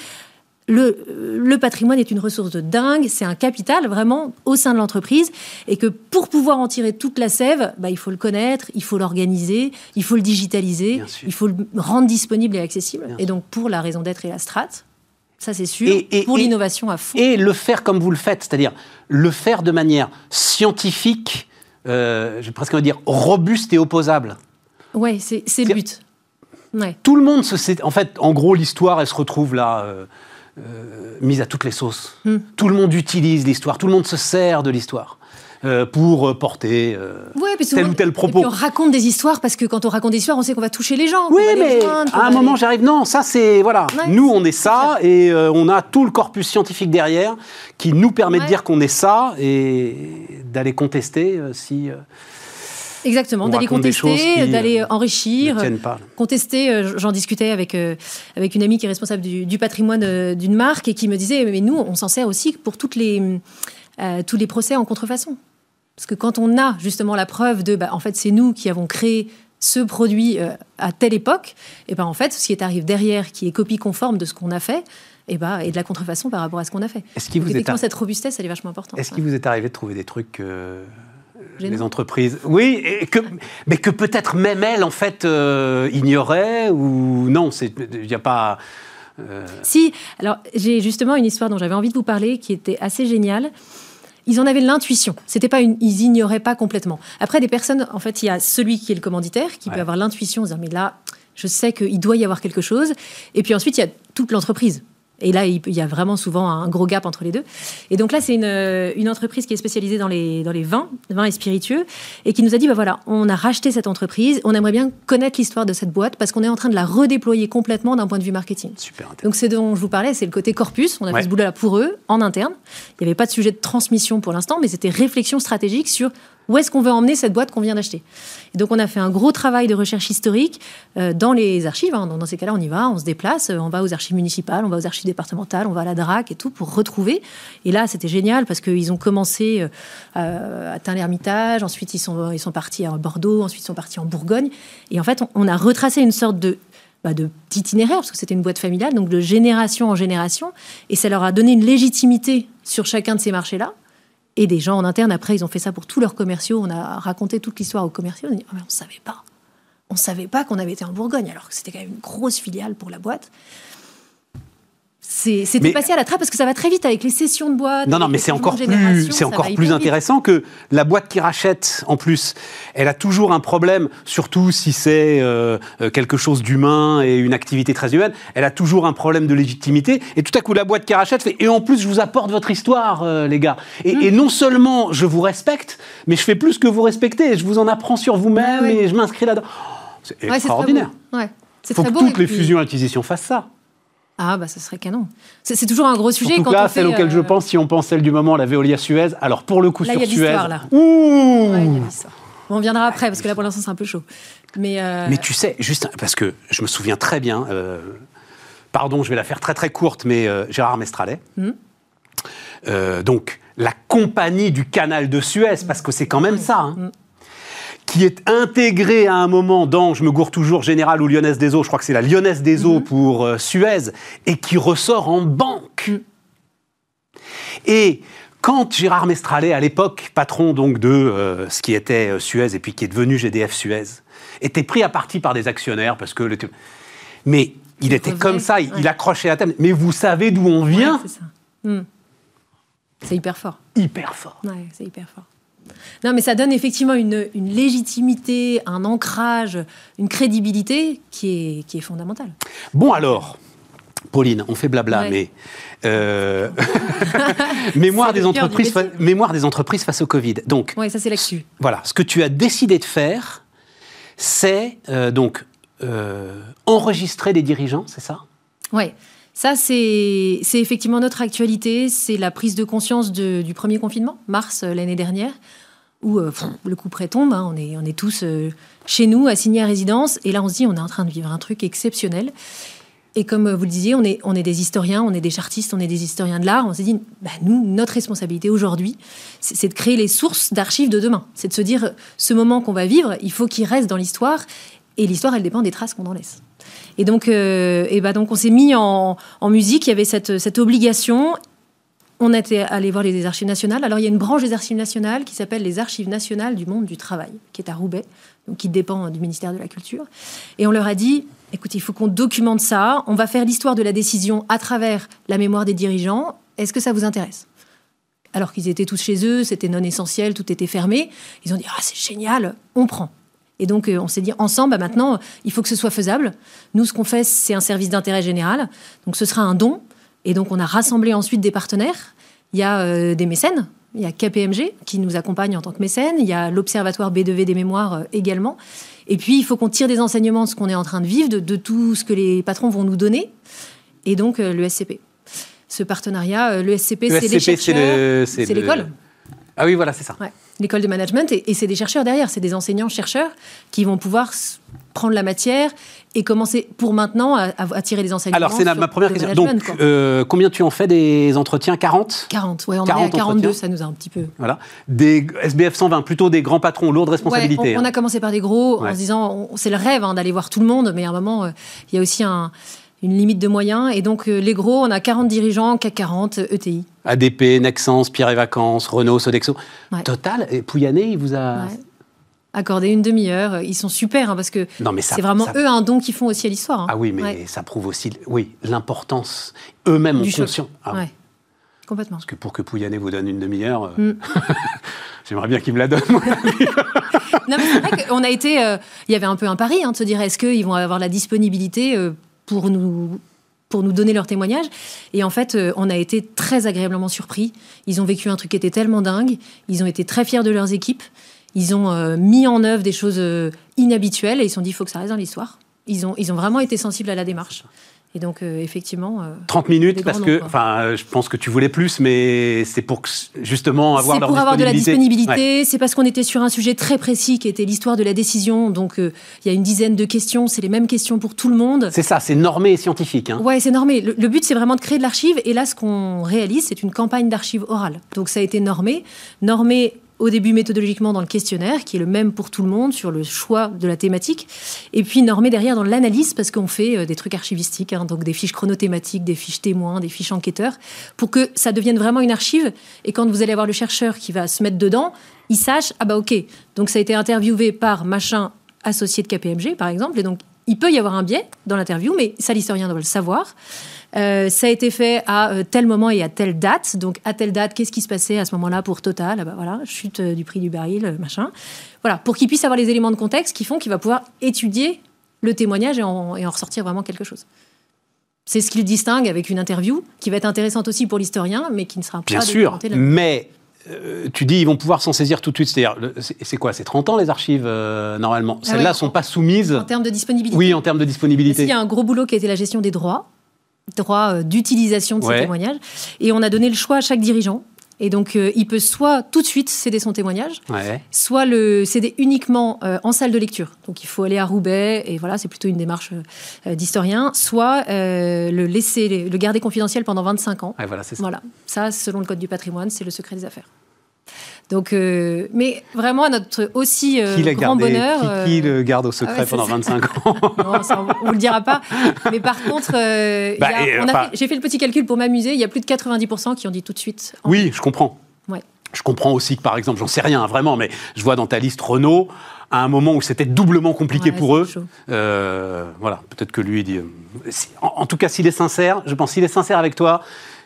le, le patrimoine est une ressource de dingue, c'est un capital vraiment au sein de l'entreprise, et que pour pouvoir en tirer toute la sève, bah, il faut le connaître, il faut l'organiser, il faut le digitaliser, il faut le rendre disponible et accessible. Bien et donc pour la raison d'être et la strate, ça c'est sûr, Et- et- pour l'innovation à fond. Et le faire comme vous le faites, c'est-à-dire le faire de manière scientifique, euh, j'ai presque envie de dire robuste et opposable. Ouais, c'est c'est le but. Ouais. Tout le monde se sait. En fait, en gros, l'histoire, elle se retrouve là, euh, euh, mise à toutes les sauces. Hmm. Tout le monde utilise l'histoire, tout le monde se sert de l'histoire euh, pour euh, porter. euh, Ouais, tel ou tel et propos. puis on raconte des histoires parce que quand on raconte des histoires, on sait qu'on va toucher les gens. Oui, mais joindre, à un moment, j'arrive. Non, ça, c'est. Voilà. Ouais, nous, on est ça, et euh, on a tout le corpus scientifique derrière qui nous permet de dire qu'on est ça et d'aller contester si. Exactement, d'aller contester, d'aller euh, enrichir, contester. euh, J'en discutais avec, euh, avec une amie qui est responsable du, du patrimoine d'une marque et qui me disait Mais nous, on s'en sert aussi pour toutes les, euh, tous les procès en contrefaçon. Parce que quand on a justement la preuve de bah, en fait, c'est nous qui avons créé ce produit euh, à telle époque, et ben en fait, ce qui arrive derrière, qui est copie conforme de ce qu'on a fait, et ben, et de la contrefaçon par rapport à ce qu'on a fait. Est-ce vous est cette robustesse, elle est vachement importante. Est-ce qu'il vous est arrivé de trouver des trucs euh. Les entreprises Oui, et que, mais que peut-être même elles, en fait, euh, ignoraient ou non, il n'y a pas. euh, Si, alors j'ai justement une histoire dont j'avais envie de vous parler qui était assez géniale. Ils en avaient l'intuition. C'était pas une, ils ignoraient pas complètement. Après, des personnes, en fait, il y a celui qui est le commanditaire qui Ouais. peut avoir l'intuition, dire mais là, je sais qu'il doit y avoir quelque chose. Et puis ensuite, il y a toute l'entreprise. Et là, il y a vraiment souvent un gros gap entre les deux. Et donc là, c'est une, euh, une entreprise qui est spécialisée dans les, dans les vins, vins et spiritueux, et qui nous a dit, bah voilà, on a racheté cette entreprise, on aimerait bien connaître l'histoire de cette boîte, parce qu'on est en train de la redéployer complètement d'un point de vue marketing. super intéressant. Donc c'est dont je vous parlais, c'est le côté corpus. On a Ouais. fait ce boulot-là pour eux, en interne. Il n'y avait pas de sujet de transmission pour l'instant, mais c'était réflexion stratégique sur où est-ce qu'on veut emmener cette boîte qu'on vient d'acheter? Et donc on a fait un gros travail de recherche historique euh, dans les archives. hein. Dans ces cas-là, on y va, on se déplace, euh, on va aux archives municipales, on va aux archives départementales, on va à la DRAC et tout pour retrouver. Et là, c'était génial parce qu'ils ont commencé euh, à atteindre l'Ermitage, ensuite ils sont, ils sont partis à Bordeaux, ensuite ils sont partis en Bourgogne. Et en fait, on, a retracé une sorte de bah, de petit itinéraire, parce que c'était une boîte familiale, donc de génération en génération, et ça leur a donné une légitimité sur chacun de ces marchés-là. Et des gens en interne, après, ils ont fait ça pour tous leurs commerciaux. On a raconté toute l'histoire aux commerciaux. On a dit, Ah, mais on ne savait pas. On ne savait pas qu'on avait été en Bourgogne, alors que c'était quand même une grosse filiale pour la boîte. C'est- C'était passé à la trappe parce que ça va très vite avec les sessions de boîte. Non, non, mais c'est encore plus, c'est encore plus vite. intéressant que la boîte qui rachète, en plus, elle a toujours un problème, surtout si c'est euh, euh, quelque chose d'humain et une activité très humaine, elle a toujours un problème de légitimité. Et tout à coup, la boîte qui rachète fait, et en plus, je vous apporte votre histoire, euh, les gars. Et, Mm. et non seulement je vous respecte, mais je fais plus que vous respecter. Je vous en apprends sur vous-même Ah oui. et je m'inscris là-dedans. Oh, c'est Ouais, extraordinaire. Il faut que beau. toutes les puis- fusions et acquisitions fassent ça. Ah, bah, ça serait canon. C'est toujours un gros sujet. Surtout quand que là, on celle fait, auquel je euh, pense, si on pense celle du moment, la Veolia Suez, alors pour le coup Là, sur y a Suez, là. ouh Ouais, y a on viendra après, parce que là, pour l'instant, c'est un peu chaud. Mais, euh, Mais tu sais, juste parce que je me souviens très bien, euh, pardon, je vais la faire très très courte, mais euh, Gérard Mestralet, euh, donc la compagnie du canal de Suez, parce que c'est quand même ça, hein, Mhm. Qui est intégrée à un moment dans, je me gourre toujours, Général ou Lyonnaise des Eaux, je crois que c'est la Lyonnaise des Mhm. Eaux pour euh, Suez, et qui ressort en banque. Mhm. Et quand Gérard Mestralet, à l'époque patron donc de euh, ce qui était euh, Suez et puis qui est devenu GDF Suez, était pris à partie par des actionnaires parce que le... mais il Il était revenait, comme ça, il, ouais. il accrochait la table. Mais vous savez d'où on ouais, vient c'est ça. Hmm. C'est hyper fort. Hyper fort. Ouais, c'est hyper fort. Non, mais ça donne effectivement une, une légitimité, un ancrage, une crédibilité qui est, qui est fondamentale. Bon alors, Pauline, on fait blabla, Ouais. mais euh, (laughs) mémoire des entreprises, fa- mémoire des entreprises face au Covid. Donc Ouais, ça c'est l'actu. voilà, ce que tu as décidé de faire, c'est euh, donc euh, enregistrer des dirigeants, c'est ça? Ouais. Ça, c'est effectivement notre actualité. C'est la prise de conscience de- du premier confinement, mars l'année dernière, où euh, le coup près tombe. hein. on, est, on est tous euh, chez nous, assignés à résidence. Et là, on se dit, on est en train de vivre un truc exceptionnel. Et comme euh, vous le disiez, on est, on est des historiens, on est des chartistes, on est des historiens de l'art. On s'est dit, bah, nous, notre responsabilité aujourd'hui, c'est de créer les sources d'archives de demain. C'est de se dire, ce moment qu'on va vivre, il faut qu'il reste dans l'histoire. Et l'histoire, elle dépend des traces qu'on en laisse. Et donc, et bah donc on s'est mis en, en musique. Il y avait cette, cette obligation. On était allé voir les archives nationales. Alors, il y a une branche des archives nationales qui s'appelle les archives nationales du monde du travail, qui est à Roubaix, qui dépend du ministère de la Culture. Et on leur a dit écoutez, il faut qu'on documente ça. On va faire l'histoire de la décision à travers la mémoire des dirigeants. Est-ce que ça vous intéresse? Alors qu'ils étaient tous chez eux, c'était non essentiel, tout était fermé. Ils ont dit ah, c'est génial, on prend. Et donc, euh, on s'est dit ensemble, bah, maintenant, il faut que ce soit faisable. Nous, ce qu'on fait, c'est un service d'intérêt général. Donc, ce sera un don. Et donc, on a rassemblé ensuite des partenaires. Il y a euh, des mécènes. Il y a KPMG qui nous accompagne en tant que mécène. Il y a l'Observatoire B2V des mémoires euh, également. Et puis, il faut qu'on tire des enseignements de ce qu'on est en train de vivre, de, de tout ce que les patrons vont nous donner. Et donc, euh, le SCP. Ce partenariat, euh, le SCP, c'est les chercheurs, le- l'école. Ah oui, voilà, c'est ça. Ouais. L'école de management, et, et c'est des chercheurs derrière, c'est des enseignants-chercheurs qui vont pouvoir prendre la matière et commencer pour maintenant à, à- tirer des enseignements. Alors, c'est ma première question. Donc, euh, combien tu en fais des entretiens? 40 40, ouais, on en 40 est à 42, entretiens. ça nous a un petit peu. Voilà. Des SBF 120, plutôt des grands patrons, lourdes responsabilités. Ouais, on, on hein. a commencé par des gros Ouais. en se disant on- c'est le rêve hein, d'aller voir tout le monde, mais à un moment, euh, il y a aussi un- une limite de moyens. Et donc, euh, les gros, on a 40 dirigeants, CAC 40, euh, ETI. ADP, Nexens, Pierre et Vacances, Renault, Sodexo. Ouais. Total, et Pouyanné, il vous a. Ouais. Accorder une demi-heure. Ils sont super hein, parce que Non, mais ça- c'est vraiment ça- eux un don qu'ils font aussi à l'histoire. hein. Ah oui, mais Ouais. ça prouve aussi, oui, l'importance. Eux-mêmes ont Du choc. conscience. Ah oui. Complètement. Parce que pour que Pouyanné vous donne une demi-heure, euh, Mm. (laughs) j'aimerais bien qu'il me la donne. moi. (laughs) Non, mais c'est vrai qu'on a été. euh, Il y avait un peu un pari hein, de se dire est-ce qu'ils vont avoir la disponibilité euh, pour nous pour nous donner leur témoignage. Et en fait, euh, on a été très agréablement surpris. Ils ont vécu un truc qui était tellement dingue. Ils ont été très fiers de leurs équipes. Ils ont euh, mis en œuvre des choses euh, inhabituelles et ils se sont dit il faut que ça reste dans l'histoire. Ils ont, ils ont vraiment été sensibles à la démarche. Et donc, euh, effectivement. euh, 30 minutes, parce que, enfin, euh, je pense que tu voulais plus, mais c'est pour justement avoir C'est leur pour avoir de la disponibilité. C'est parce qu'on était sur un sujet très précis qui était l'histoire de la décision. Donc, euh, il y a une dizaine de questions. C'est les mêmes questions pour tout le monde. C'est ça, c'est normé et scientifique. Hein. Ouais, c'est normé. Le, le but, c'est vraiment de créer de l'archive. Et là, ce qu'on réalise, c'est une campagne d'archives orale. Donc, ça a été normé. Normé au début méthodologiquement dans le questionnaire, qui est le même pour tout le monde sur le choix de la thématique. Et puis normé derrière dans l'analyse, parce qu'on fait euh, des trucs archivistiques, hein, donc des fiches chronothématiques, des fiches témoins, des fiches enquêteurs, pour que ça devienne vraiment une archive. Et quand vous allez avoir le chercheur qui va se mettre dedans, il sache, ah bah ok, donc ça a été interviewé par machin associé de KPMG, par exemple, et donc il peut y avoir un biais dans l'interview, mais ça, l'historien doit le savoir. Euh, ça a été fait à euh, tel moment et à telle date. Donc, à telle date, qu'est-ce qui se passait à ce moment-là pour Total? Ah bah voilà, chute euh, du prix du baril, machin. Voilà, pour qu'il puisse avoir les éléments de contexte qui font qu'il va pouvoir étudier le témoignage et en, et en ressortir vraiment quelque chose. C'est ce qui le distingue avec une interview qui va être intéressante aussi pour l'historien, mais qui ne sera Bien pas sûr, documentée là. mais euh, tu dis ils vont pouvoir s'en saisir tout de suite. C'est-à-dire, c'est quoi? C'est 30 ans les archives euh, normalement? Ah Celles-là ouais. sont pas soumises. En termes de disponibilité. Oui, en termes de disponibilité. qu'il y a un gros boulot qui a été la gestion des droits, droits euh, d'utilisation de ces Ouais. témoignages. Et on a donné le choix à chaque dirigeant. Et donc, euh, il peut soit tout de suite céder son témoignage, Ouais. soit le céder uniquement euh, en salle de lecture. Donc, il faut aller à Roubaix, et voilà, c'est plutôt une démarche euh, d'historien, soit le laisser, le garder confidentiel pendant 25 ans. Ouais, voilà, c'est ça. Voilà, ça, selon le code du patrimoine, c'est le secret des affaires. Donc, euh, mais vraiment à notre aussi euh, Qui grand gardé? bonheur. qui, qui euh, le garde au secret ah ouais, c'est pendant ça. 25 ans? (laughs) Non, ça, on ne le dira pas. Mais par contre, euh, Bah, j'ai fait le petit calcul pour m'amuser. Il y a plus de 90% qui ont dit tout de suite. Oui, je comprends. Ouais. Je comprends aussi que, par exemple, j'en sais rien vraiment, mais je vois dans ta liste Renault, à un moment où c'était doublement compliqué Ouais, pour eux. euh, voilà, peut-être que lui, dit. euh, si- en, en tout cas, s'il est sincère, je pense, s'il est sincère avec toi,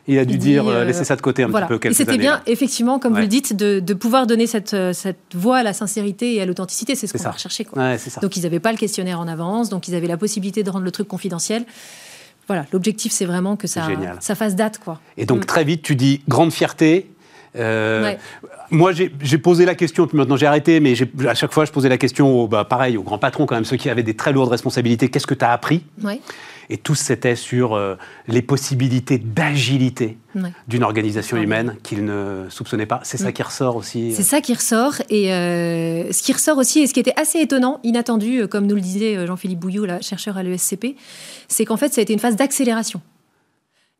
il a dû Il dire, euh, euh, laissez ça de côté un Voilà. petit peu. Et c'était bien, effectivement, comme Ouais. vous le dites, de, de pouvoir donner cette, euh, cette voix à la sincérité et à l'authenticité. C'est ce qu'on va rechercher. Quoi. Ouais, c'est ça. Donc, ils n'avaient pas le questionnaire en avance, donc ils avaient la possibilité de rendre le truc confidentiel. Voilà, l'objectif, c'est vraiment que ça, fasse date. Quoi. Et donc, Mm. très vite, tu dis grande fierté. Euh, Ouais. Moi, j'ai posé la question, puis maintenant j'ai arrêté, mais à chaque fois, je posais la question, au, bah, pareil, aux grands patrons, quand même, ceux qui avaient des très lourdes responsabilités. Qu'est-ce que tu as appris? Ouais. Et tous, c'était sur euh, les possibilités d'agilité Ouais. d'une organisation humaine qu'ils ne soupçonnaient pas. C'est ça qui ressort aussi. C'est ça qui ressort. Et euh, ce qui ressort aussi, et ce qui était assez étonnant, inattendu, euh, comme nous le disait euh, Jean-Philippe Bouillot, là, chercheur à l'ESCP, c'est qu'en fait, ça a été une phase d'accélération.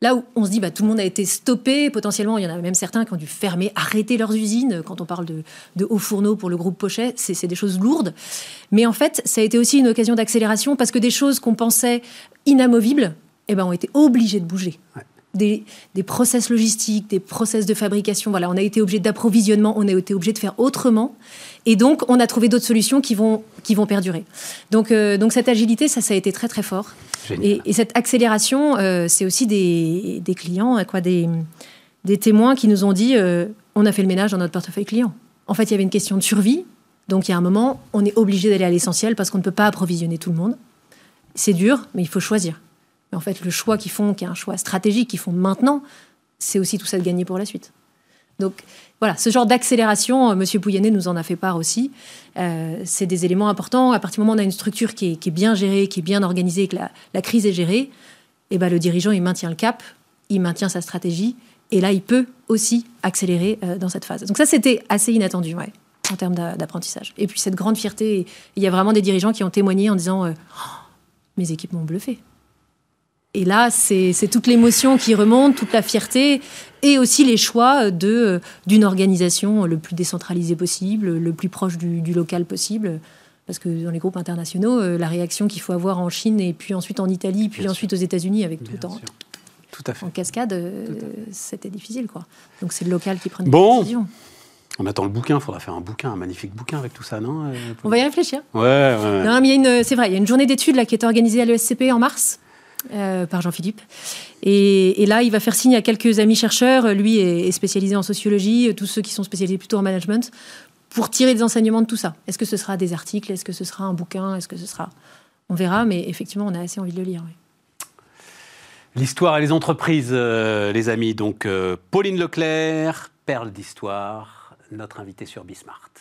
Là où on se dit, bah, tout le monde a été stoppé, potentiellement, il y en a même certains qui ont dû fermer, arrêter leurs usines. Quand on parle de, de hauts fourneaux pour le groupe Pochet, c'est des choses lourdes. Mais en fait, ça a été aussi une occasion d'accélération parce que des choses qu'on pensait inamovibles eh ben, ont été obligées de bouger. Des, des process logistiques, des process de fabrication. Voilà, on a été obligé d'approvisionnement, on a été obligé de faire autrement. Et donc, on a trouvé d'autres solutions qui vont, qui vont perdurer. Donc, euh, donc, cette agilité, ça, ça a été très, très fort. Et, et cette accélération, euh, c'est aussi des, des clients, quoi, des, des témoins qui nous ont dit euh, on a fait le ménage dans notre portefeuille client. En fait, il y avait une question de survie. Donc, il y a un moment, on est obligé d'aller à l'essentiel parce qu'on ne peut pas approvisionner tout le monde. C'est dur, mais il faut choisir. Mais en fait, le choix qu'ils font, qui est un choix stratégique qu'ils font maintenant, c'est aussi tout ça de gagner pour la suite. Donc voilà, ce genre d'accélération, euh, Monsieur Pouyanné nous en a fait part aussi. Euh, c'est des éléments importants. À partir du moment où on a une structure qui est, bien gérée, qui est bien organisée, que la, crise est gérée, et ben le dirigeant il maintient le cap, il maintient sa stratégie Et là, il peut aussi accélérer euh, dans cette phase. Donc ça, c'était assez inattendu, en termes d'apprentissage. Et puis cette grande fierté, il y a vraiment des dirigeants qui ont témoigné en disant mes équipes m'ont bluffé. Et là, c'est toute l'émotion qui remonte, toute la fierté, et aussi les choix d'une organisation le plus décentralisée possible, le plus proche du, local possible. Parce que dans les groupes internationaux, euh, la réaction qu'il faut avoir en Chine, et puis ensuite en Italie, puis ensuite aux États-Unis, avec tout en, tout à fait. en cascade, euh, c'était difficile. quoi. Donc c'est le local qui prend des bon. décisions. On attend le bouquin, il faudra faire un bouquin, un magnifique bouquin avec tout ça, non euh, On va y réfléchir. Ouais, ouais. Non, mais c'est vrai, il y a une journée d'études là, qui est organisée à l'ESCP en mars. par Jean-Philippe. Et, là, il va faire signe à quelques amis chercheurs. Lui est, spécialisé en sociologie, tous ceux qui sont spécialisés plutôt en management, pour tirer des enseignements de tout ça. Est-ce que ce sera des articles? Est-ce que ce sera un bouquin? Est-ce que ce sera... On verra, mais effectivement, on a assez envie de le lire. L'histoire et les entreprises, euh, les amis. Donc, euh, Pauline Leclerc, perle d'histoire, notre invitée sur Bismart.